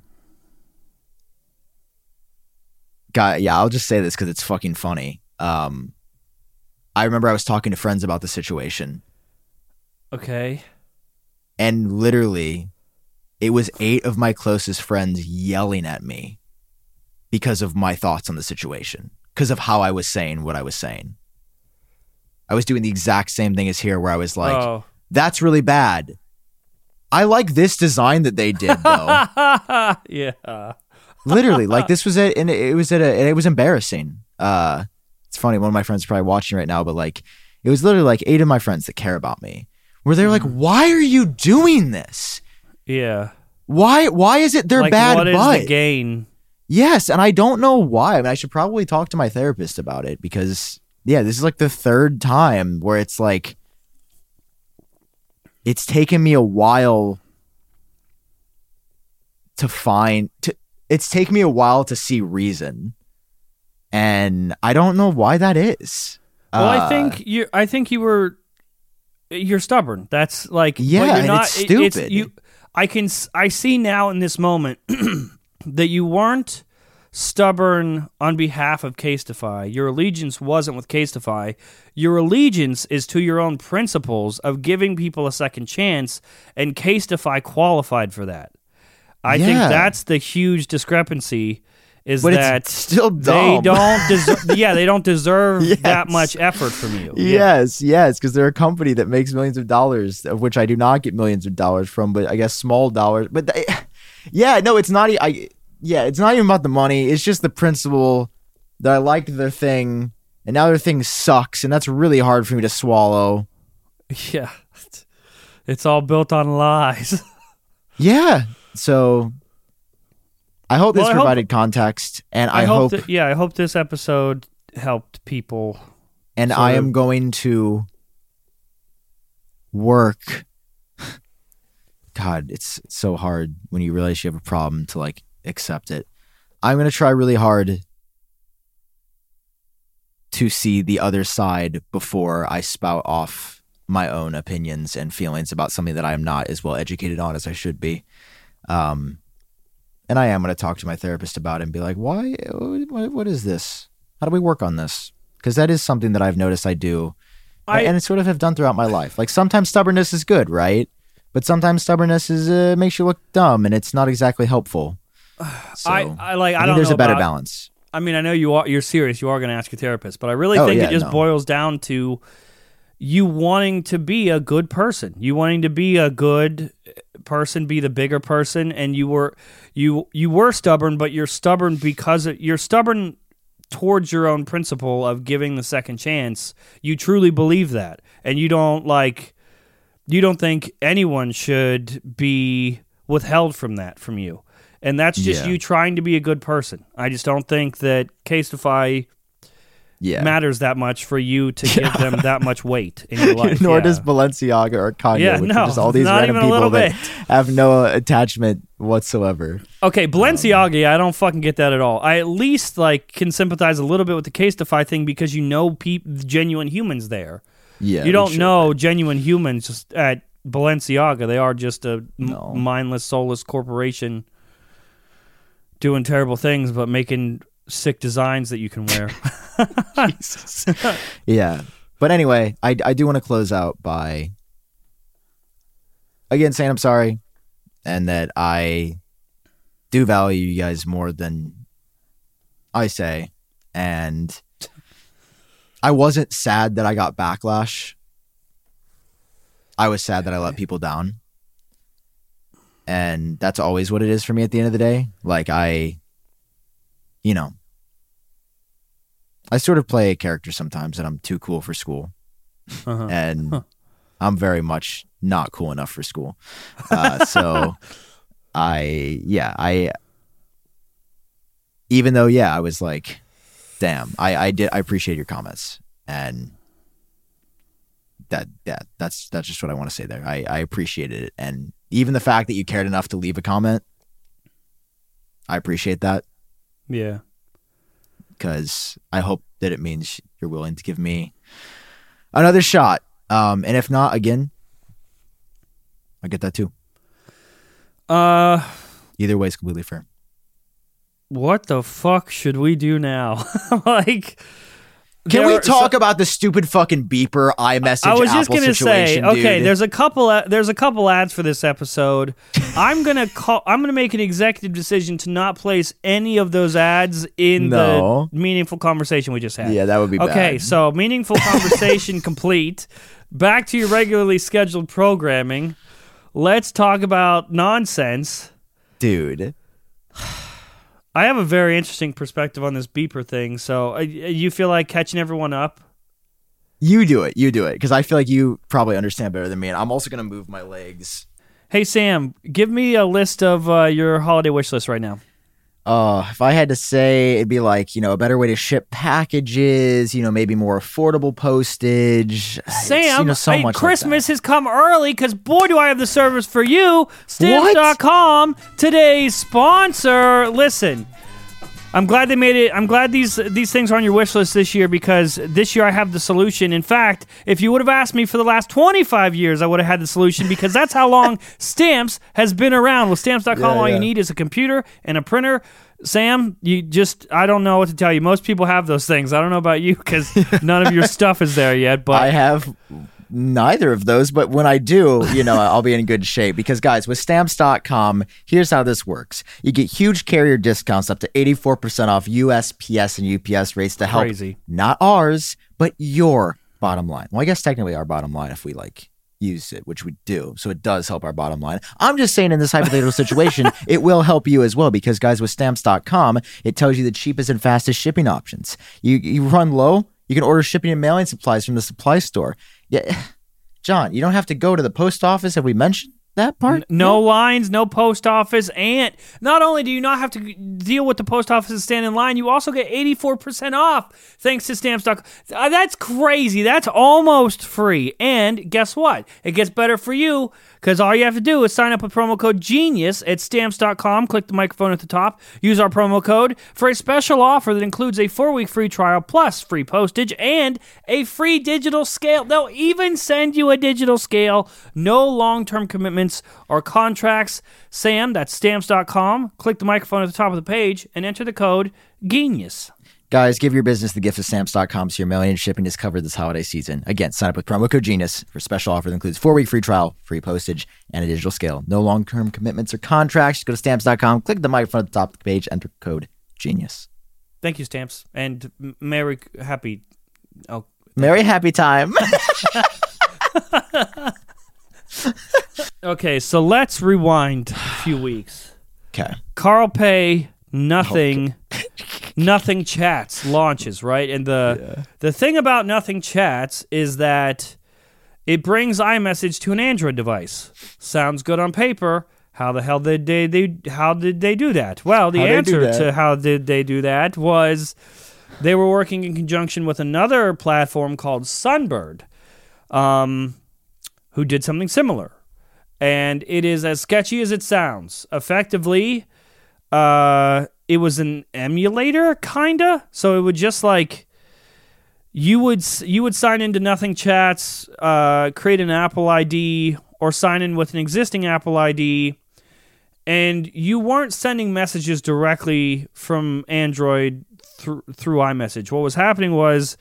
God, yeah, I'll just say this because it's fucking funny. Um, I remember I was talking to friends about the situation, Okay. and literally, it was eight of my closest friends yelling at me because of my thoughts on the situation, because of how I was saying what I was saying. I was doing the exact same thing as here, where I was like, oh. "That's really bad." I like this design that they did though. yeah. literally like this was it and it was at a and it was embarrassing uh it's funny one of my friends is probably watching right now but like it was literally like eight of my friends that care about me where they're like Mm. why are you doing this Yeah. why why is it their like, bad what is butt the gain? yes and i don't know why i mean i should probably talk to my therapist about it because yeah this is like the third time where it's like it's taken me a while to find to it's taken me a while to see reason and i don't know why that is Well, I Uh, think you. I think you were. You're stubborn. That's like. Yeah, you're not, it's it- it's- stupid. you. I can. I see now in this moment that you weren't stubborn on behalf of Casetify. Your allegiance wasn't with Casetify. Your allegiance is to your own principles of giving people a second chance, and Casetify qualified for that. I think that's the huge discrepancy. Is but that still they don't deserve? yeah, they don't deserve that much effort from you. Yeah. Yes, yes, because they're a company that makes millions of dollars, of which I do not get millions of dollars from, but I guess small dollars. But they, yeah, no, it's not. i yeah, it's not even about the money. It's just the principle that I liked their thing, and now their thing sucks, and that's really hard for me to swallow. Yeah. It's all built on lies. Yeah, so I hope this Well, I hope- provided context, and I, I, hope, hope, that, yeah, I hope this episode helped people. and I of- am going to work. God, it's so hard when you realize you have a problem to like accept it. I'm going to try really hard to see the other side before I spout off my own opinions and feelings about something that I am not as well educated on as I should be. Um, and I am going to talk to my therapist about it and be like, why? What, what is this? How do we work on this? Because that is something that I've noticed I do I- and sort of have done throughout my life. Like sometimes stubbornness is good, right? But sometimes stubbornness is uh, makes you look dumb, and it's not exactly helpful. So, I, I like. I, I don't know. there's a better about- balance. I mean, I know you are. You're serious. You are going to ask your therapist, but I really Oh, think yeah, it just no. boils down to you wanting to be a good person. You wanting to be a good person, be the bigger person, and you were you you were stubborn, but you're stubborn because it, you're stubborn towards your own principle of giving the second chance. You truly believe that, and you don't like you don't think anyone should be withheld from that from you. And that's just Yeah. you trying to be a good person. I just don't think that Casetify Yeah. matters that much for you to give them that much weight in your life. Nor Yeah. does Balenciaga or Kanye, Yeah, which no, are just all these random people that bit. have no attachment whatsoever. Okay, Balenciaga, yeah, I don't fucking get that at all. I at least like can sympathize a little bit with the Casetify thing because you know peop- genuine humans there. Yeah, you don't should. know genuine humans just at Balenciaga. They are just a No. mindless, soulless corporation doing terrible things, but making sick designs that you can wear. Jesus. yeah. But anyway, I, I do want to close out by again saying I'm sorry and that I do value you guys more than I say. And I wasn't sad that I got backlash. I was sad that I let people down. And that's always what it is for me at the end of the day. Like I you know, I sort of play a character sometimes that I'm too cool for school, Uh-huh. and Huh. I'm very much not cool enough for school. Uh, so I, yeah, I, even though, yeah, I was like, damn, I, I did, I appreciate your comments, and that, that, that's that's just what I want to say there. I, I appreciated it, and even the fact that you cared enough to leave a comment, I appreciate that yeah. because I hope that it means you're willing to give me another shot. Um, and if not, again, I get that too. Uh, Either way is completely fair. what the fuck should we do now? like, Can there we talk so- about the stupid fucking beeper iMessage I was just Apple gonna say, okay, dude? there's a couple, uh, there's a couple ads for this episode. I'm gonna call, I'm gonna make an executive decision to not place any of those ads in No. the meaningful conversation we just had. yeah, that would be Okay, bad. so meaningful conversation complete. Back to your regularly scheduled programming. Let's talk about nonsense. dude. I have a very interesting perspective on this beeper thing. So, uh, you feel like catching everyone up? You do it. You do it because I feel like you probably understand better than me. And I'm also gonna move my legs. Hey Sam, give me a list of uh, your holiday wish list right now. Uh, if I had to say, it'd be like you know a better way to ship packages. You know, maybe more affordable postage. Sam, you know, so hey, much Christmas that. has come early because boy, do I have the service for you. Stamps.com, today's sponsor. Listen, I'm glad they made it. I'm glad these these things are on your wish list this year because this year I have the solution. In fact, if you would have asked me for the last 25 years, I would have had the solution because that's how long Stamps has been around. With Stamps.com, Yeah, all you need is a computer and a printer. Sam, you just, I don't know what to tell you. Most people have those things. I don't know about you because none of your stuff is there yet, but. I have neither of those, but when I do, you know, I'll be in good shape. Because, guys, with stamps.com, here's how this works you get huge carrier discounts up to 84% off USPS and UPS rates to help Crazy. not ours, but your bottom line. Well, I guess technically our bottom line if we like use it, which we do. So it does help our bottom line. I'm just saying in this hypothetical situation, it will help you as well because guys with stamps.com, it tells you the cheapest and fastest shipping options. You you run low, you can order shipping and mailing supplies from the supply store. Yeah. Jon, you don't have to go to the post office. Have we mentioned that part? N- no lines, no post office, and not only do you not have to deal with the post office and stand in line, you also get 84% off thanks to stamps.com. Uh, that's crazy. That's almost free. And guess what? It gets better for you because all you have to do is sign up with promo code GENIUS at stamps.com. Click the microphone at the top. Use our promo code for a special offer that includes a four week free trial plus free postage and a free digital scale. They'll even send you a digital scale. No long term commitments or contracts. Sam, that's stamps.com. Click the microphone at the top of the page and enter the code GENIUS. Guys, give your business the gift of stamps.com so your mailing and shipping is covered this holiday season. Again, sign up with promo code GENIUS for a special offer that includes four week free trial, free postage, and a digital scale. No long term commitments or contracts. Just go to stamps.com, click the microphone at the top of the page, enter code GENIUS. Thank you, Stamps. And Merry, happy. Oh, Merry happy time. okay, so let's rewind a few weeks. okay. Carl Pei, oh, nothing, nothing chats launches right, and the the thing about nothing chats is that it brings iMessage to an Android device. Sounds good on paper. How the hell did they, they how did they do that? Well, the do answer to how did they do that was they were working in conjunction with another platform called Sunbird, um, who did something similar. And it is as sketchy as it sounds. Effectively, uh, it was an emulator, kinda. So it would just like you would you would sign into Nothing Chats, uh, create an Apple ID, or sign in with an existing Apple ID, and you weren't sending messages directly from Android through through iMessage. What was happening was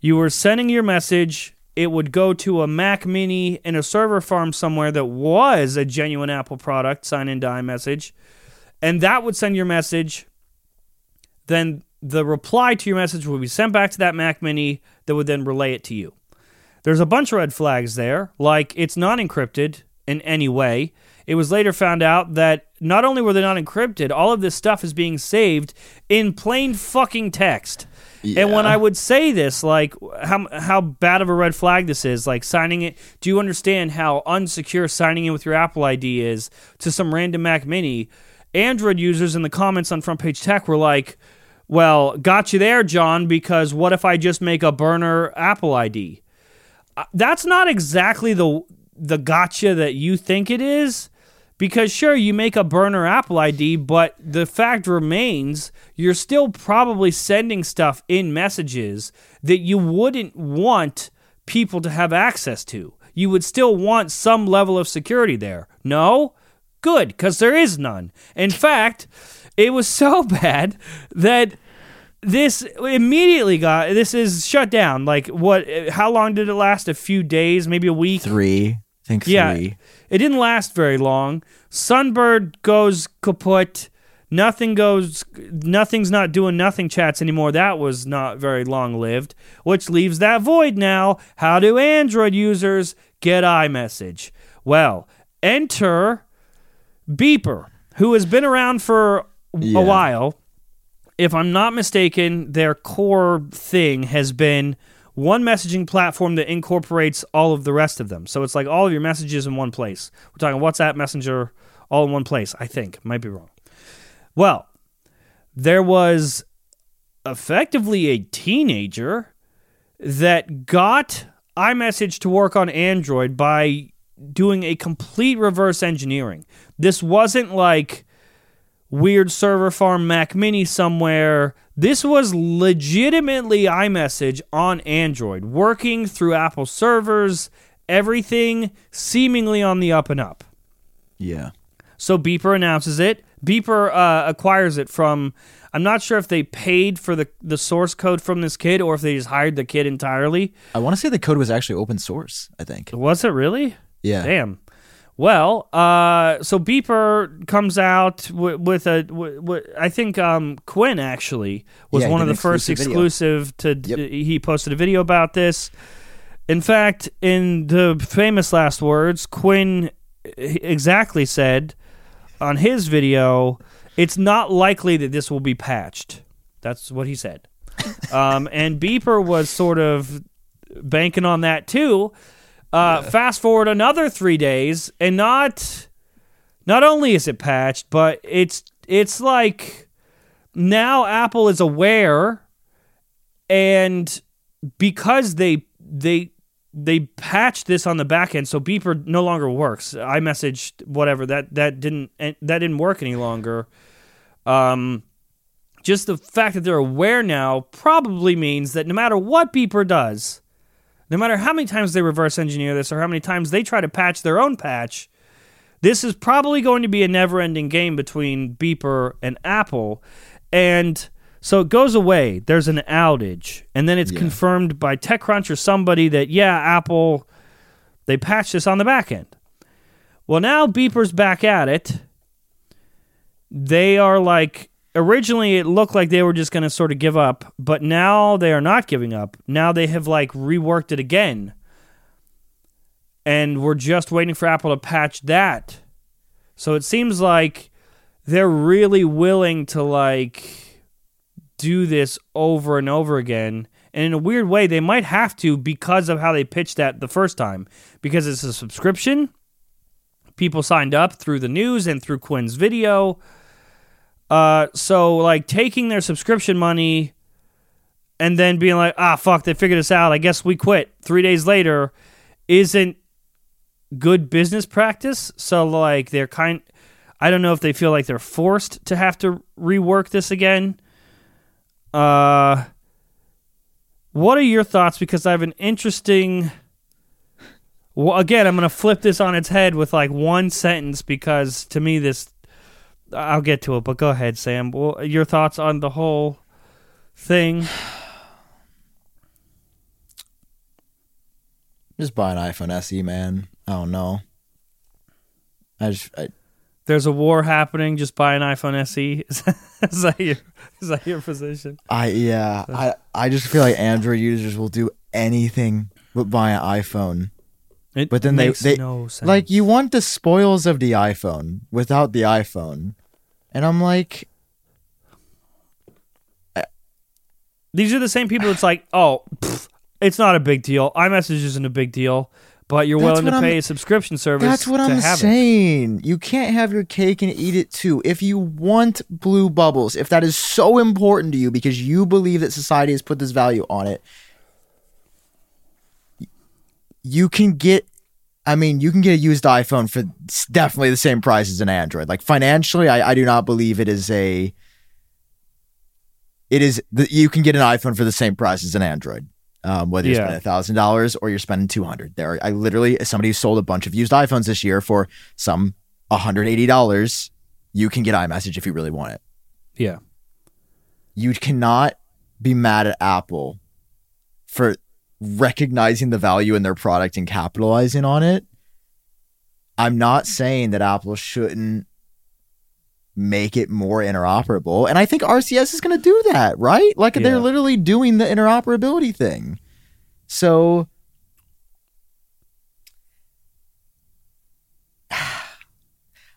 you were sending your message. It would go to a Mac Mini in a server farm somewhere that was a genuine Apple product. Sign into iMessage, and that would send your message. Then the reply to your message would be sent back to that Mac Mini that would then relay it to you. There's a bunch of red flags there, like it's not encrypted in any way. It was later found out that not only were they not encrypted, all of this stuff is being saved in plain fucking text. And when I would say this, like how how bad of a red flag this is, like signing it. Do you understand how unsecure signing in with your Apple ID is to some random Mac Mini? Android users in the comments on Front Page Tech were like, "Well, got you there, Jon. Because what if I just make a burner Apple ID?" Uh, That's not exactly the the gotcha that you think it is. Because sure, you make a burner Apple ID, but the fact remains you're still probably sending stuff in messages that you wouldn't want people to have access to. You would still want some level of security there. No? Good, because there is none. In fact, it was so bad that this immediately got this is shut down. Like what how long did it last? A few days, maybe a week? Three. I think three. Yeah, it didn't last very long. Sunbird goes kaput. Nothing goes. Nothing's not doing nothing chats anymore. That was not very long lived, which leaves that void now. How do Android users get iMessage? Well, enter Beeper, who has been around for Yeah. a while. If I'm not mistaken, their core thing has been one messaging platform that incorporates all of the rest of them. So it's like all of your messages in one place. We're talking WhatsApp, Messenger, all in one place, I think. Might be wrong. Well, there was effectively a teenager that got iMessage to work on Android by doing a complete reverse engineering. This wasn't like weird server farm Mac Mini somewhere. This was legitimately iMessage on Android, working through Apple servers, everything seemingly on the up and up. Yeah. So Beeper announces it. Beeper uh, acquires it from. I'm not sure if they paid for the, the source code from this kid or if they just hired the kid entirely. I want to say the code was actually open source, I think. Was it really? Yeah. Damn. Well, uh, so Beeper comes out w- with a. W- w- I think um, Quinn actually was Yeah, one of the first exclusive video. to. Yep. He posted a video about this, In fact, in the famous last words, Quinn exactly said on his video, it's not likely that this will be patched. That's what he said. um, and Beeper was sort of banking on that too. Uh, yeah. Fast forward another three days, and not not only is it patched, but it's it's like now Apple is aware, and because they they they patched this on the back end, so Beeper no longer works. iMessage, whatever that that didn't that didn't work any longer. Um, just the fact that they're aware now probably means that no matter what Beeper does, no matter how many times they reverse engineer this or how many times they try to patch their own patch, this is probably going to be a never-ending game between Beeper and Apple, and so it goes away. There's an outage, and then it's yeah. confirmed by TechCrunch or somebody that yeah, Apple they patched this on the back end. Well, now Beeper's back at it. They are like originally it looked like they were just going to sort of give up, but now they are not giving up. Now they have like reworked it again. And we're just waiting for Apple to patch that. So it seems like they're really willing to like do this over and over again. And in a weird way, they might have to because of how they pitched that the first time. Because it's a subscription. People signed up through the news and through Quinn's video. Uh, so, like, taking their subscription money and then being like, ah, fuck, they figured us out. I guess we quit. Three days later isn't good business practice. So, like, they're kind. I don't know if they feel like they're forced to have to rework this again uh, what are your thoughts? Because I have an interesting. Well, again, I'm going to flip this on its head with like one sentence because to me, this. I'll get to it, but go ahead, Sam. Well, your thoughts on the whole thing? Just buy an iPhone SE, man. I don't know. I just I, there's a war happening, just buy an iPhone SE. Is that your is that your position? I yeah. I I just feel like Android users will do anything but buy an iPhone. It but then they they no like you want the spoils of the iPhone without the iPhone, and I'm like, these are the same people. It's like, oh, pff, it's not a big deal. iMessage isn't a big deal but you're willing to pay I'm, a subscription service. That's what I'm saying. It. You can't have your cake and eat it too. If you want blue bubbles, if that is so important to you because you believe that society has put this value on it, you can get. I mean, you can get a used iPhone for definitely the same price as an Android. Like financially, I, I do not believe it is a. It is that you can get an iPhone for the same price as an Android um, whether you're yeah. spending thousand dollars or you're spending two hundred. There, I literally somebody who sold a bunch of used iPhones this year for some one hundred eighty dollars. You can get iMessage if you really want it. Yeah, you cannot be mad at Apple for recognizing the value in their product and capitalizing on it. I'm not saying that Apple shouldn't make it more interoperable. And I think RCS is going to do that, right? Like yeah. they're literally doing the interoperability thing. So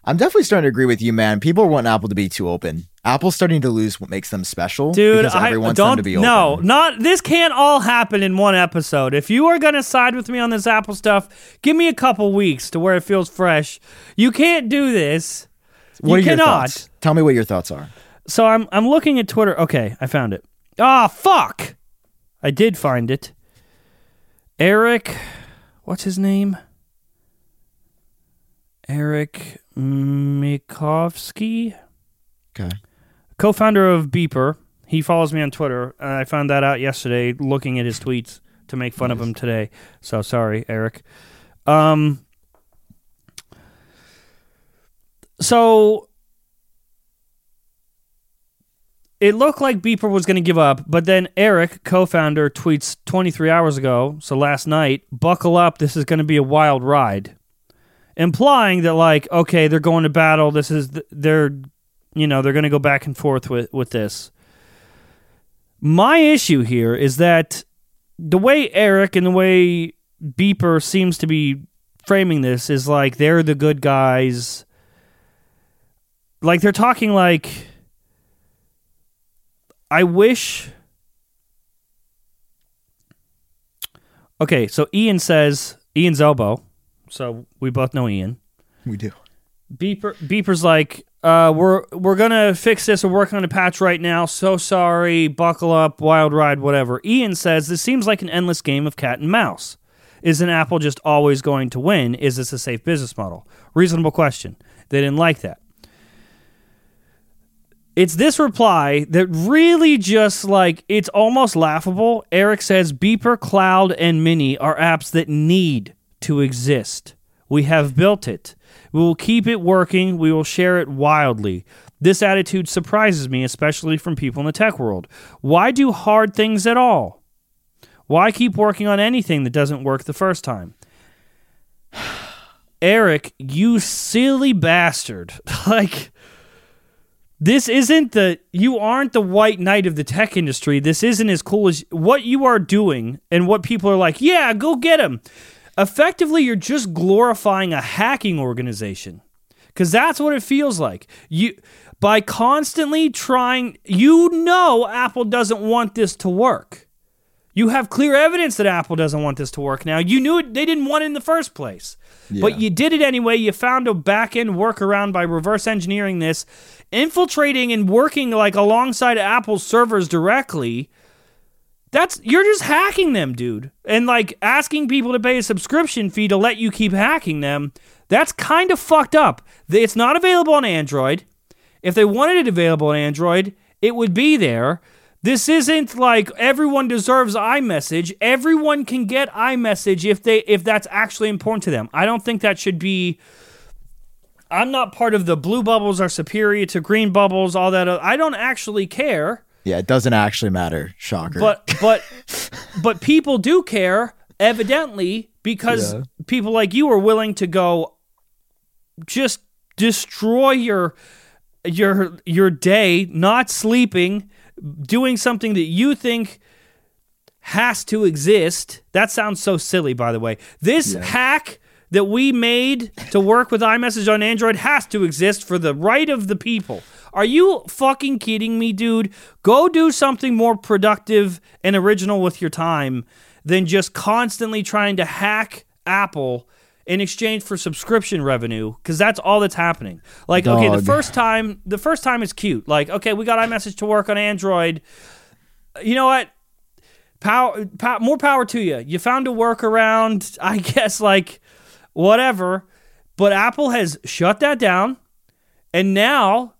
I'm definitely starting to agree with you, man. People want Apple to be too open. Apple's starting to lose what makes them special. Dude, I don't. No, not this can't all happen in one episode. If you are gonna side with me on this Apple stuff, give me a couple weeks to where it feels fresh. You can't do this what you are cannot. your thoughts? Tell me what your thoughts are. So I'm I'm looking at Twitter. Okay, I found it. Ah, oh, fuck! I did find it. Eric, what's his name? Eric Migicovsky. Okay. Co-founder of Beeper. He follows me on Twitter. I found that out yesterday, looking at his tweets to make fun nice. of him today. So sorry, Eric. Um, so it looked like Beeper was going to give up, but then Eric, co-founder, tweets 23 hours ago, so last night, "Buckle up, this is going to be a wild ride," implying that like, okay, they're going to battle. This is they're, you know, they're going to go back and forth with with this. My issue here is that the way Eric and the way Beeper seems to be framing this is like they're the good guys. Like they're talking like I wish Okay, so Ian says Ian Zelbo. So we both know Ian. We do. Beeper Beeper's like, uh, we're we're gonna fix this. We're working on a patch right now. So sorry. Buckle up. Wild ride. Whatever. Ian says this seems like an endless game of cat and mouse. Is an Apple just always going to win? Is this a safe business model? Reasonable question. They didn't like that. It's this reply that really just like it's almost laughable. Eric says Beeper, Cloud, and Mini are apps that need to exist. We have built it. We will keep it working. We will share it wildly. This attitude surprises me, especially from people in the tech world. Why do hard things at all? Why keep working on anything that doesn't work the first time? Eric, you silly bastard. like, this isn't the, you aren't the white knight of the tech industry. This isn't as cool as what you are doing and what people are like, yeah, go get him effectively you're just glorifying a hacking organization. Because that's what it feels like. You by constantly trying you know apple doesn't want this to work. You have clear evidence that apple doesn't want this to work. Now you knew it, they didn't want it in the first place. Yeah. but you did it anyway. You found a back-end workaround by reverse engineering this infiltrating and working like alongside apple's servers directly that's you're just hacking them, dude. And like asking people to pay a subscription fee to let you keep hacking them, that's kind of fucked up. It's not available on Android. If they wanted it available on Android, it would be there. This isn't like everyone deserves iMessage. Everyone can get iMessage if they if that's actually important to them. I don't think that should be I'm not part of the blue bubbles are superior to green bubbles, all that. I don't actually care. Yeah, it doesn't actually matter. Shocker. But but but people do care evidently because Yeah. people like you are willing to go just destroy your your your day not sleeping doing something that you think has to exist that sounds so silly by the way this Yeah. hack that we made to work with iMessage on Android has to exist for the right of the people. Are you fucking kidding me, dude? Go do something more productive and original with your time than just constantly trying to hack Apple in exchange for subscription revenue because that's all that's happening. Like, okay, the first time, the first time is cute. Like, okay, we got iMessage to work on Android. You know what? Power, pow, more power to you. You found a workaround, I guess, like whatever. But Apple has shut that down, and now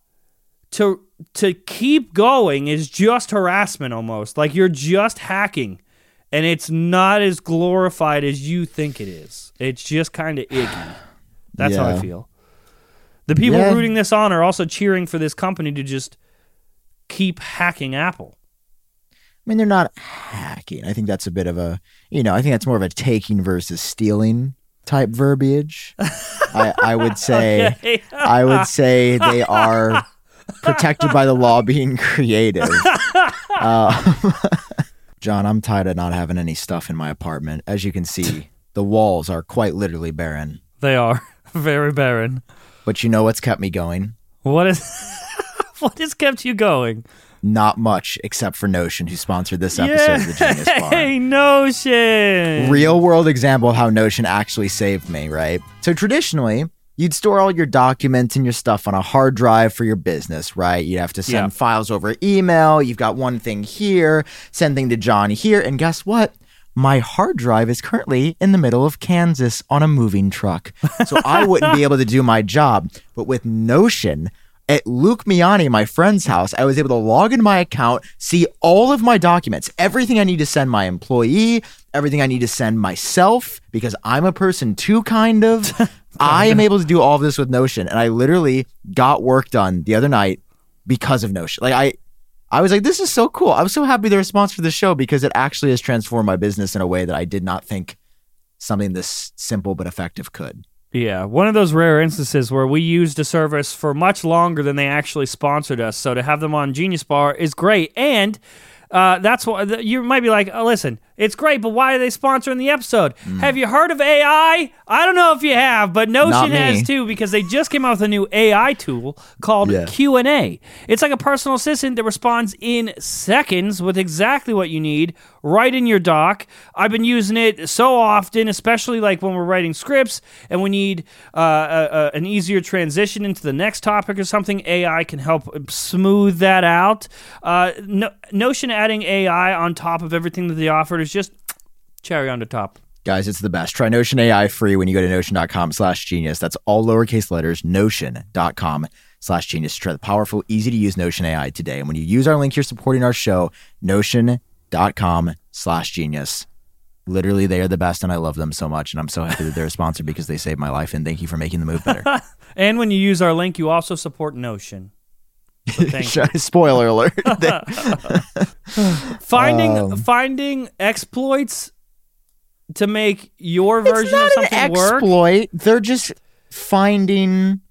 to to keep going is just harassment almost. Like you're just hacking, and it's not as glorified as you think it is. It's just kind of icky. That's how I feel. The people Yeah. rooting this on are also cheering for this company to just keep hacking Apple. I mean, they're not hacking. I think that's a bit of a, you know, I think that's more of a taking versus stealing type verbiage. I, I would say, Okay. I would say they are protected by the law being creative. Uh, Jon, I'm tired of not having any stuff in my apartment. As you can see, the walls are quite literally barren. They are very barren. But you know what's kept me going? What is what has kept you going? Not much, except for Notion, who sponsored this episode of the Genius Bar. Hey, Notion. real world example of how Notion actually saved me, right? So traditionally, you'd store all your documents and your stuff on a hard drive for your business, right? You'd have to send Yeah. files over email. You've got one thing here, send thing to Jon here, and guess what? My hard drive is currently in the middle of Kansas on a moving truck. So I wouldn't be able to do my job. But with Notion, at Luke Miani, my friend's house, I was able to log into my account, see all of my documents, everything I need to send my employee, everything I need to send myself, because I'm a person too, kind of. I am able to do all of this with Notion. And I literally got work done the other night because of Notion. Like, I. I was like, this is so cool. I was so happy the response for the show because it actually has transformed my business in a way that I did not think something this simple but effective could. Yeah, one of those rare instances where we used a service for much longer than they actually sponsored us. So to have them on Genius Bar is great, and uh, that's why you might be like, oh, listen, It's great, but why are they sponsoring the episode? Hmm. Have you heard of AI? I don't know if you have, but Notion has too because they just came out with a new AI tool called Yeah. Q&A. It's like a personal assistant that responds in seconds with exactly what you need right in your doc. I've been using it so often, especially like when we're writing scripts and we need uh, a, a, an easier transition into the next topic or something. AI can help smooth that out. Uh, no, Notion adding AI on top of everything that they offered is just cherry on the top. Guys, it's the best. Try Notion AI free when you go to notion.com slash genius. That's all lowercase letters, notion.com slash genius. Try the powerful, easy to use Notion AI today. And when you use our link, you're supporting our show, notion.com slash genius. Literally, they are the best, and I love them so much. And I'm so happy that they're a sponsor because they saved my life. And thank you for making the move better. And when you use our link, you also support Notion. So thank you. Spoiler alert. Finding Um, finding exploits to make your it's version of something an work. exploit. They're just finding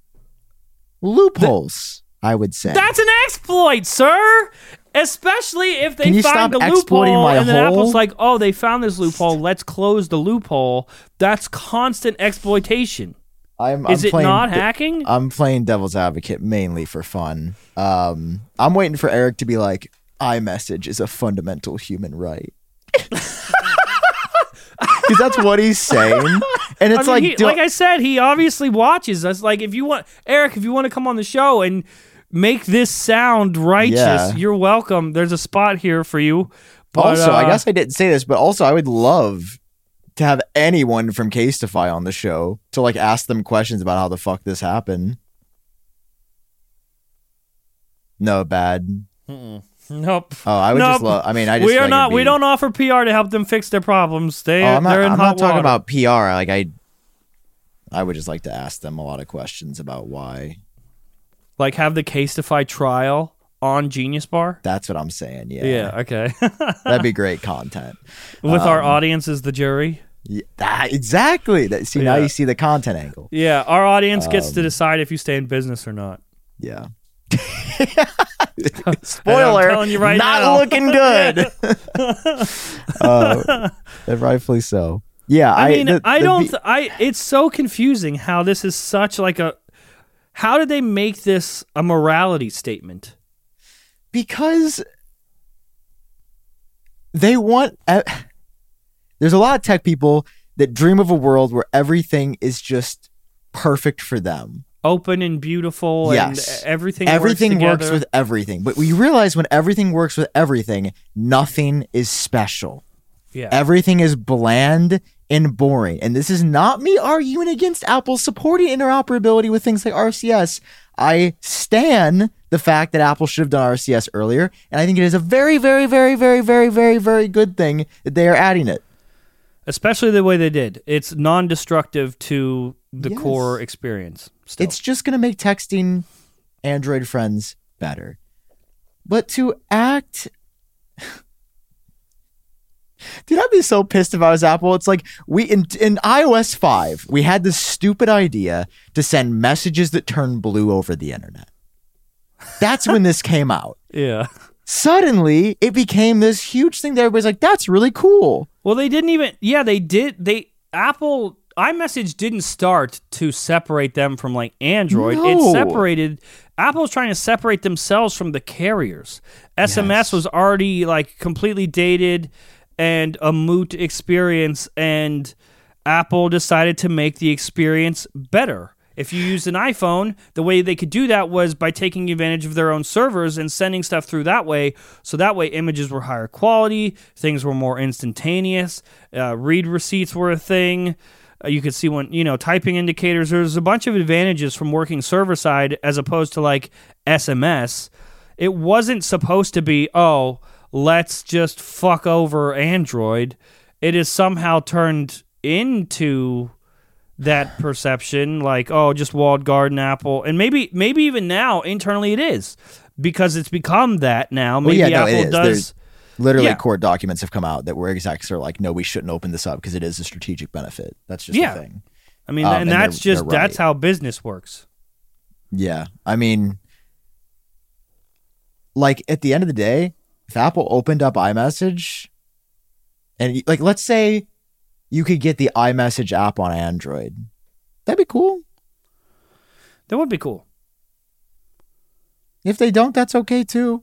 loopholes, I would say. That's an exploit, sir. Especially if they Can find stop a loophole my and then hole? Apple's like, "Oh, they found this loophole. Let's close the loophole." That's constant exploitation. I'm, Is I'm it playing not hacking? I'm playing devil's advocate mainly for fun. Um, I'm waiting for Eric to be like, iMessage is a fundamental human right. Because that's what he's saying. And it's I mean, like, he- do- like I said, he obviously watches us. Like, if you want, Eric, if you want to come on the show and make this sound righteous, Yeah. you're welcome. There's a spot here for you. But, also, I uh, guess I didn't say this, but also I would love to have anyone from Casetify on the show to like ask them questions about how the fuck this happened. No, bad. Nope. Oh, I would just love. I mean, I just we are like not. it'd We don't offer PR to help them fix their problems. They, Oh, I'm not. they're in I'm hot not talking water. about PR. Like I, I would just like to ask them a lot of questions about why. like have the Casetify trial on Genius Bar. That's what I'm saying. Yeah, Yeah. Okay. that'd be great content. With our Um, audience as the jury. Yeah, that, exactly. That, see, now Yeah. you see the content angle. Yeah, our audience gets Um, to decide if you stay in business or not. Yeah. Spoiler. Telling you right not now. looking good. uh, and rightfully so. Yeah, I I, mean, the- I the don't. th- I. It's so confusing how this is such like a. How did they make this a morality statement? because they want uh, there's a lot of tech people that dream of a world where everything is just perfect for them Open and beautiful, Yes. and everything. everything works, works, with everything but we realize when everything works with everything nothing is special Yeah. everything is bland and boring and this is not me arguing against apple supporting interoperability with things like rcs i stan the fact that apple should have done rcs earlier and i think it is a very very very very very very very good thing that they are adding it Especially the way they did. It's non-destructive to the Yes. core experience. Still. It's just going to make texting Android friends better. But to act. Dude, I'd be so pissed if I was Apple. It's like we in in iOS 5, we had this stupid idea to send messages that turn blue over the internet. That's when this came out. yeah. Suddenly, it became this huge thing that everybody's like, that's really cool. Well, they didn't even. Yeah, they did. They Apple iMessage didn't start to separate them from like Android. No. It separated. Apple's trying to separate themselves from the carriers. SMS Yes. was already like completely dated and a moot experience, and Apple decided to make the experience better. If you used an iPhone, the way they could do that was by taking advantage of their own servers and sending stuff through that way. So that way, images were higher quality, things were more instantaneous, uh, read receipts were a thing. Uh, you could see when, you know, typing indicators. There's a bunch of advantages from working server side as opposed to like SMS. It wasn't supposed to be, oh, let's just fuck over Android. It is somehow turned into that perception like oh just walled garden apple and maybe maybe even now internally it is because it's become that now maybe yeah, no, it apple is. does There's- Literally, Yeah. court documents have come out that where execs are like, no, we shouldn't open this up because it is a strategic benefit. That's just Yeah. the thing. i mean um, and and that's they're- just they're that's how business works Yeah. I mean, like at the end of the day, if Apple opened up iMessage and like let's say you could get the iMessage app on Android. That'd be cool. That would be cool. If they don't, that's okay too.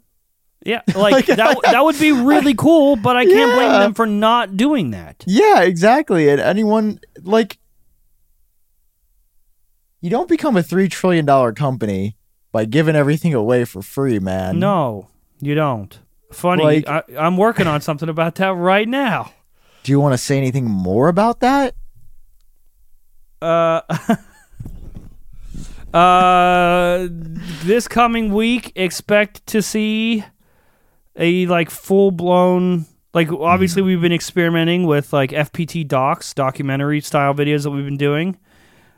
Yeah, like that. that would be really cool, but I can't blame them for not doing that. Yeah, exactly. And anyone like you don't become a three trillion dollar company by giving everything away for free, man. No, you don't. Funny, Like- I, I'm working on something about that right now. Do you want to say anything more about that? Uh, uh, this coming week, expect to see a like full blown. Like obviously, we've been experimenting with like FPT docs, documentary style videos that we've been doing.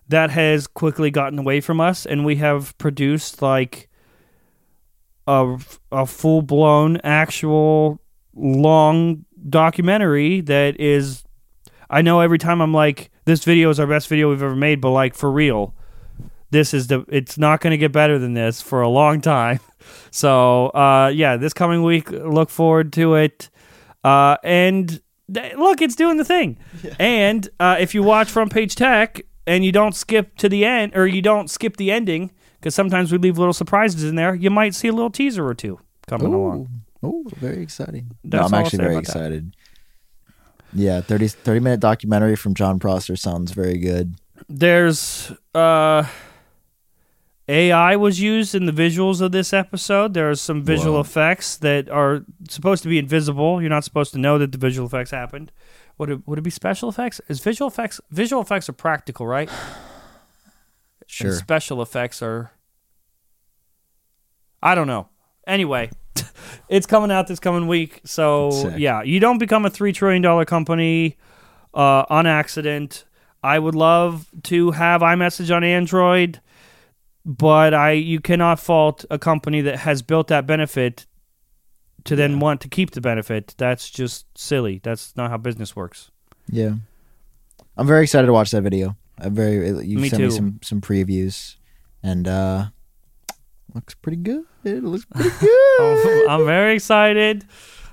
That has quickly gotten away from us, and we have produced like a a full blown actual long documentary that is I know every time I'm like, this video is our best video we've ever made, but like for real, this is the. It's not going to get better than this for a long time. So uh, yeah, this coming week, look forward to it. Uh, and th- look, it's doing the thing. And uh, if you watch Front Page Tech and you don't skip to the end, or you don't skip the ending, because sometimes we leave little surprises in there, you might see a little teaser or two coming along. Oh, very exciting. That's no, I'm actually very about that. excited. Yeah, 30, 30 minute documentary from Jon Prosser sounds very good. there's uh AI was used in the visuals of this episode. There are some visual Whoa. effects that are supposed to be invisible. You're not supposed to know that the visual effects happened. Would it would it be special effects? Is visual effects visual effects are practical, right? And Sure. special effects are I don't know. Anyway, it's coming out this coming week. So yeah, you don't become a three trillion dollar company uh, on accident. I would love to have iMessage on Android, but I you cannot fault a company that has built that benefit to then Yeah. want to keep the benefit. That's just silly. That's not how business works. Yeah. I'm very excited to watch that video. I'm very you Me sent too. me some some previews and uh looks pretty good. It looks pretty good. I'm very excited.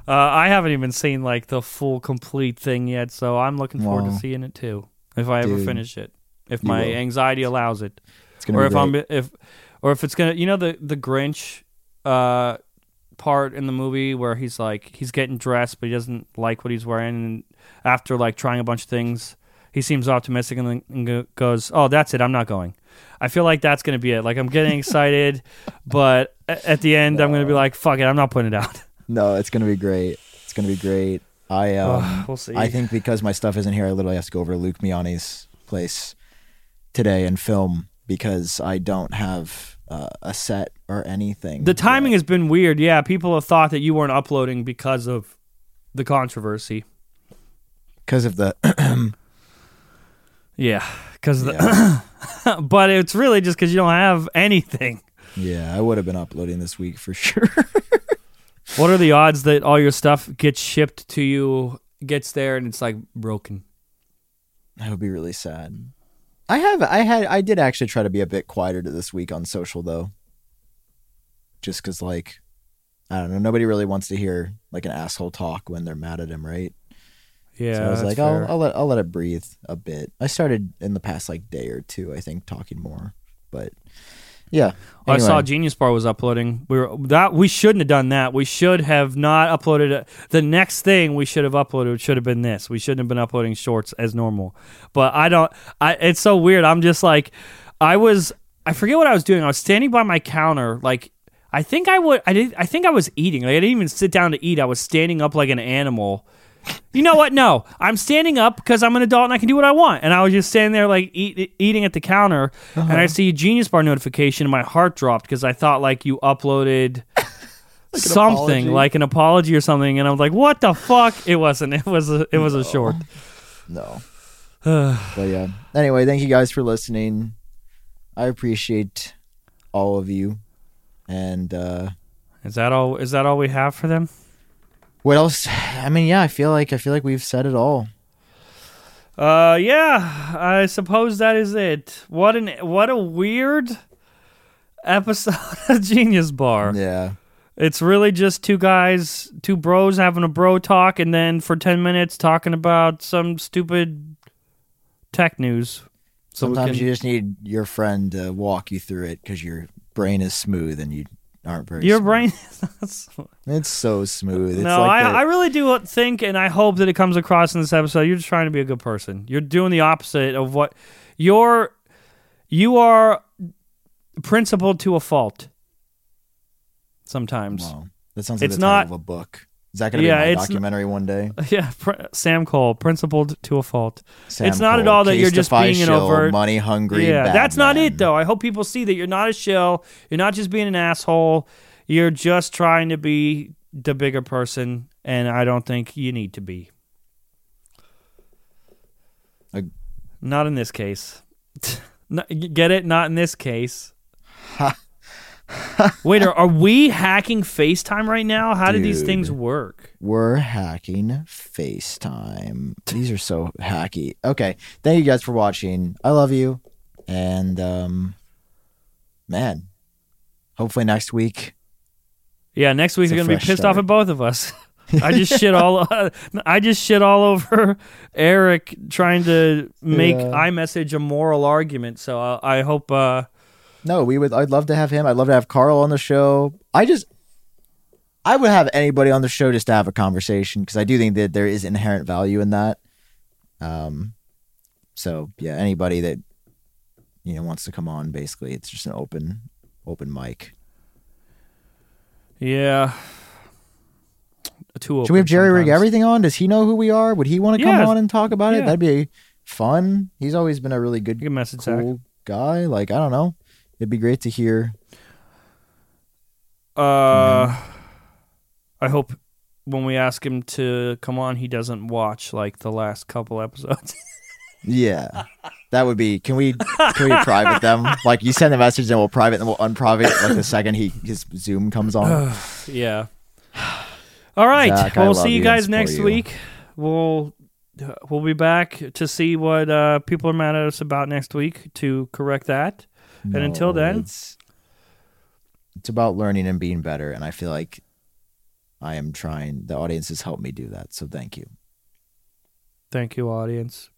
Uh, I haven't even seen like the full complete thing yet, so I'm looking forward to seeing it too. If I ever finish it, if my will. anxiety allows it, It's gonna or be if great. I'm if or if it's gonna, you know, the the Grinch uh, part in the movie where he's like he's getting dressed, but he doesn't like what he's wearing, and after like trying a bunch of things, he seems optimistic and then goes, "Oh, that's it. I'm not going." I feel like that's gonna be it. Like I'm getting excited, but at the end, I'm gonna be like, "Fuck it. I'm not putting it out." No, it's gonna be great. It's gonna be great. I um we'll see. I think because my stuff isn't here, I literally have to go over to Luke Miani's place today and film because I don't have uh, a set or anything. The timing yet. has been weird. Yeah, people have thought that you weren't uploading because of the controversy. because of the Yeah, because yeah, but it's really just because you don't have anything. yeah, I would have been uploading this week for sure. What are the odds that all your stuff gets shipped to you, gets there, and it's like broken? that would be really sad. I have I had I did actually try to be a bit quieter to this week on social though. Just cuz like I don't know, nobody really wants to hear like an asshole talk when they're mad at him, right? Yeah, so I was like, fair. I'll, I'll let I'll let it breathe a bit. I started in the past like day or two, I think, talking more. But yeah, I saw Genius Bar was uploading. We were that we shouldn't have done that. We should have not uploaded it. The next thing we should have uploaded should have been this. We shouldn't have been uploading shorts as normal. But I don't. I it's so weird. I'm just like, I was. I forget what I was doing. I was standing by my counter, like. I think I would. I did. I think I was eating. Like, I didn't even sit down to eat. I was standing up like an animal. You know what? No, I'm standing up because I'm an adult and I can do what I want. And I was just standing there like eat, eating at the counter, and Uh-huh. I see a Genius Bar notification, and my heart dropped because I thought like you uploaded something apology? like an apology or something, and I was like, "What the fuck?" It wasn't. It was. A, it was a short. no. but yeah. Anyway, thank you guys for listening. I appreciate all of you. And uh Is that all? Is that all we have for them? What else? I mean, yeah, I feel like I feel like we've said it all. Uh, yeah. I suppose that is it. What an what a weird episode of Genius Bar. Yeah. It's really just two guys, two bros having a bro talk, and then for 10 minutes talking about some stupid tech news. So Sometimes can- you just need your friend to walk you through it because your brain is smooth and you aren't very. your smooth. brain. It's so smooth. It's no, like I, the- I really do think, and I hope that it comes across in this episode. You're just trying to be a good person. You're doing the opposite of what you're. You are principled to a fault. Sometimes, Wow. That sounds like It's the title not- of a book. Is that going to Yeah, be my documentary one day? yeah. Pr- Sam Kohl, principled to a fault. Sam It's not at all that you're just being an overt- money hungry. yeah, that's not it though. I hope people see that you're not a shill. You're not just being an asshole. You're just trying to be the bigger person, and I don't think you need to be. Not in this case. Get it? Not in this case. Wait, are, are we hacking FaceTime right now? How do these things work? We're hacking FaceTime. These are so hacky. Okay. Thank you guys for watching. I love you. And um man. Hopefully next week. Yeah, next week they're gonna be pissed off at both of us. I just shit all. I just shit all over Eric trying to make Yeah. iMessage a moral argument. So I, I hope. Uh, No, we would I'd love to have him. I'd love to have Carl on the show. I just I would have anybody on the show just to have a conversation because I do think that there is inherent value in that. Um so yeah, anybody that you know wants to come on basically it's just an open open mic. yeah. Too Should we have JerryRigEverything on? Does he know who we are? Would he want to come Yeah. on and talk about Yeah. it? That'd be fun. He's always been a really good, can message cool guy. Like I don't know, it'd be great to hear. Uh, I hope when we ask him to come on, he doesn't watch like the last couple episodes. Yeah, that would be. Can we can we private them? Like you send a message and we'll private and we'll unprivate like the second he his Zoom comes on. yeah. All right. Zach, we'll see you you guys next you. week. We'll we'll be back to see what uh, people are mad at us about next week to correct that. And until then- it's it's about learning and being better, and I feel like I am trying. The audience has helped me do that, so thank you. Thank you, audience.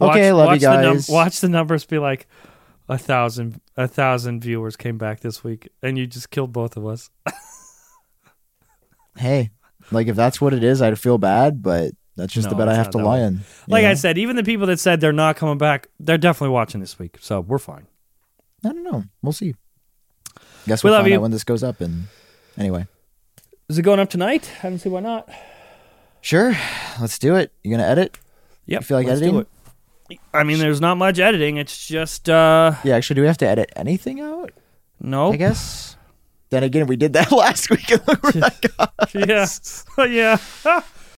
Okay, love you watch the num- guys. watch the numbers be like a thousand. A thousand viewers came back this week, and you just killed both of us. Hey, like if that's what it is, I'd feel bad, but that's just No, the bet I have to lie in. Like I said, even the people that said they're not coming back, they're definitely watching this week, so we're fine. I don't know. We'll see. Guess We we'll love find you. out when this goes up. And anyway, Is it going up tonight? I don't see why not. sure, let's do it. You gonna edit? Yep. You feel like let's editing? do it. I mean, there's not much editing. It's just uh Yeah, actually, do we have to edit anything out? no. I guess. Then again, we did that last week. And look where that got us. yeah. yeah.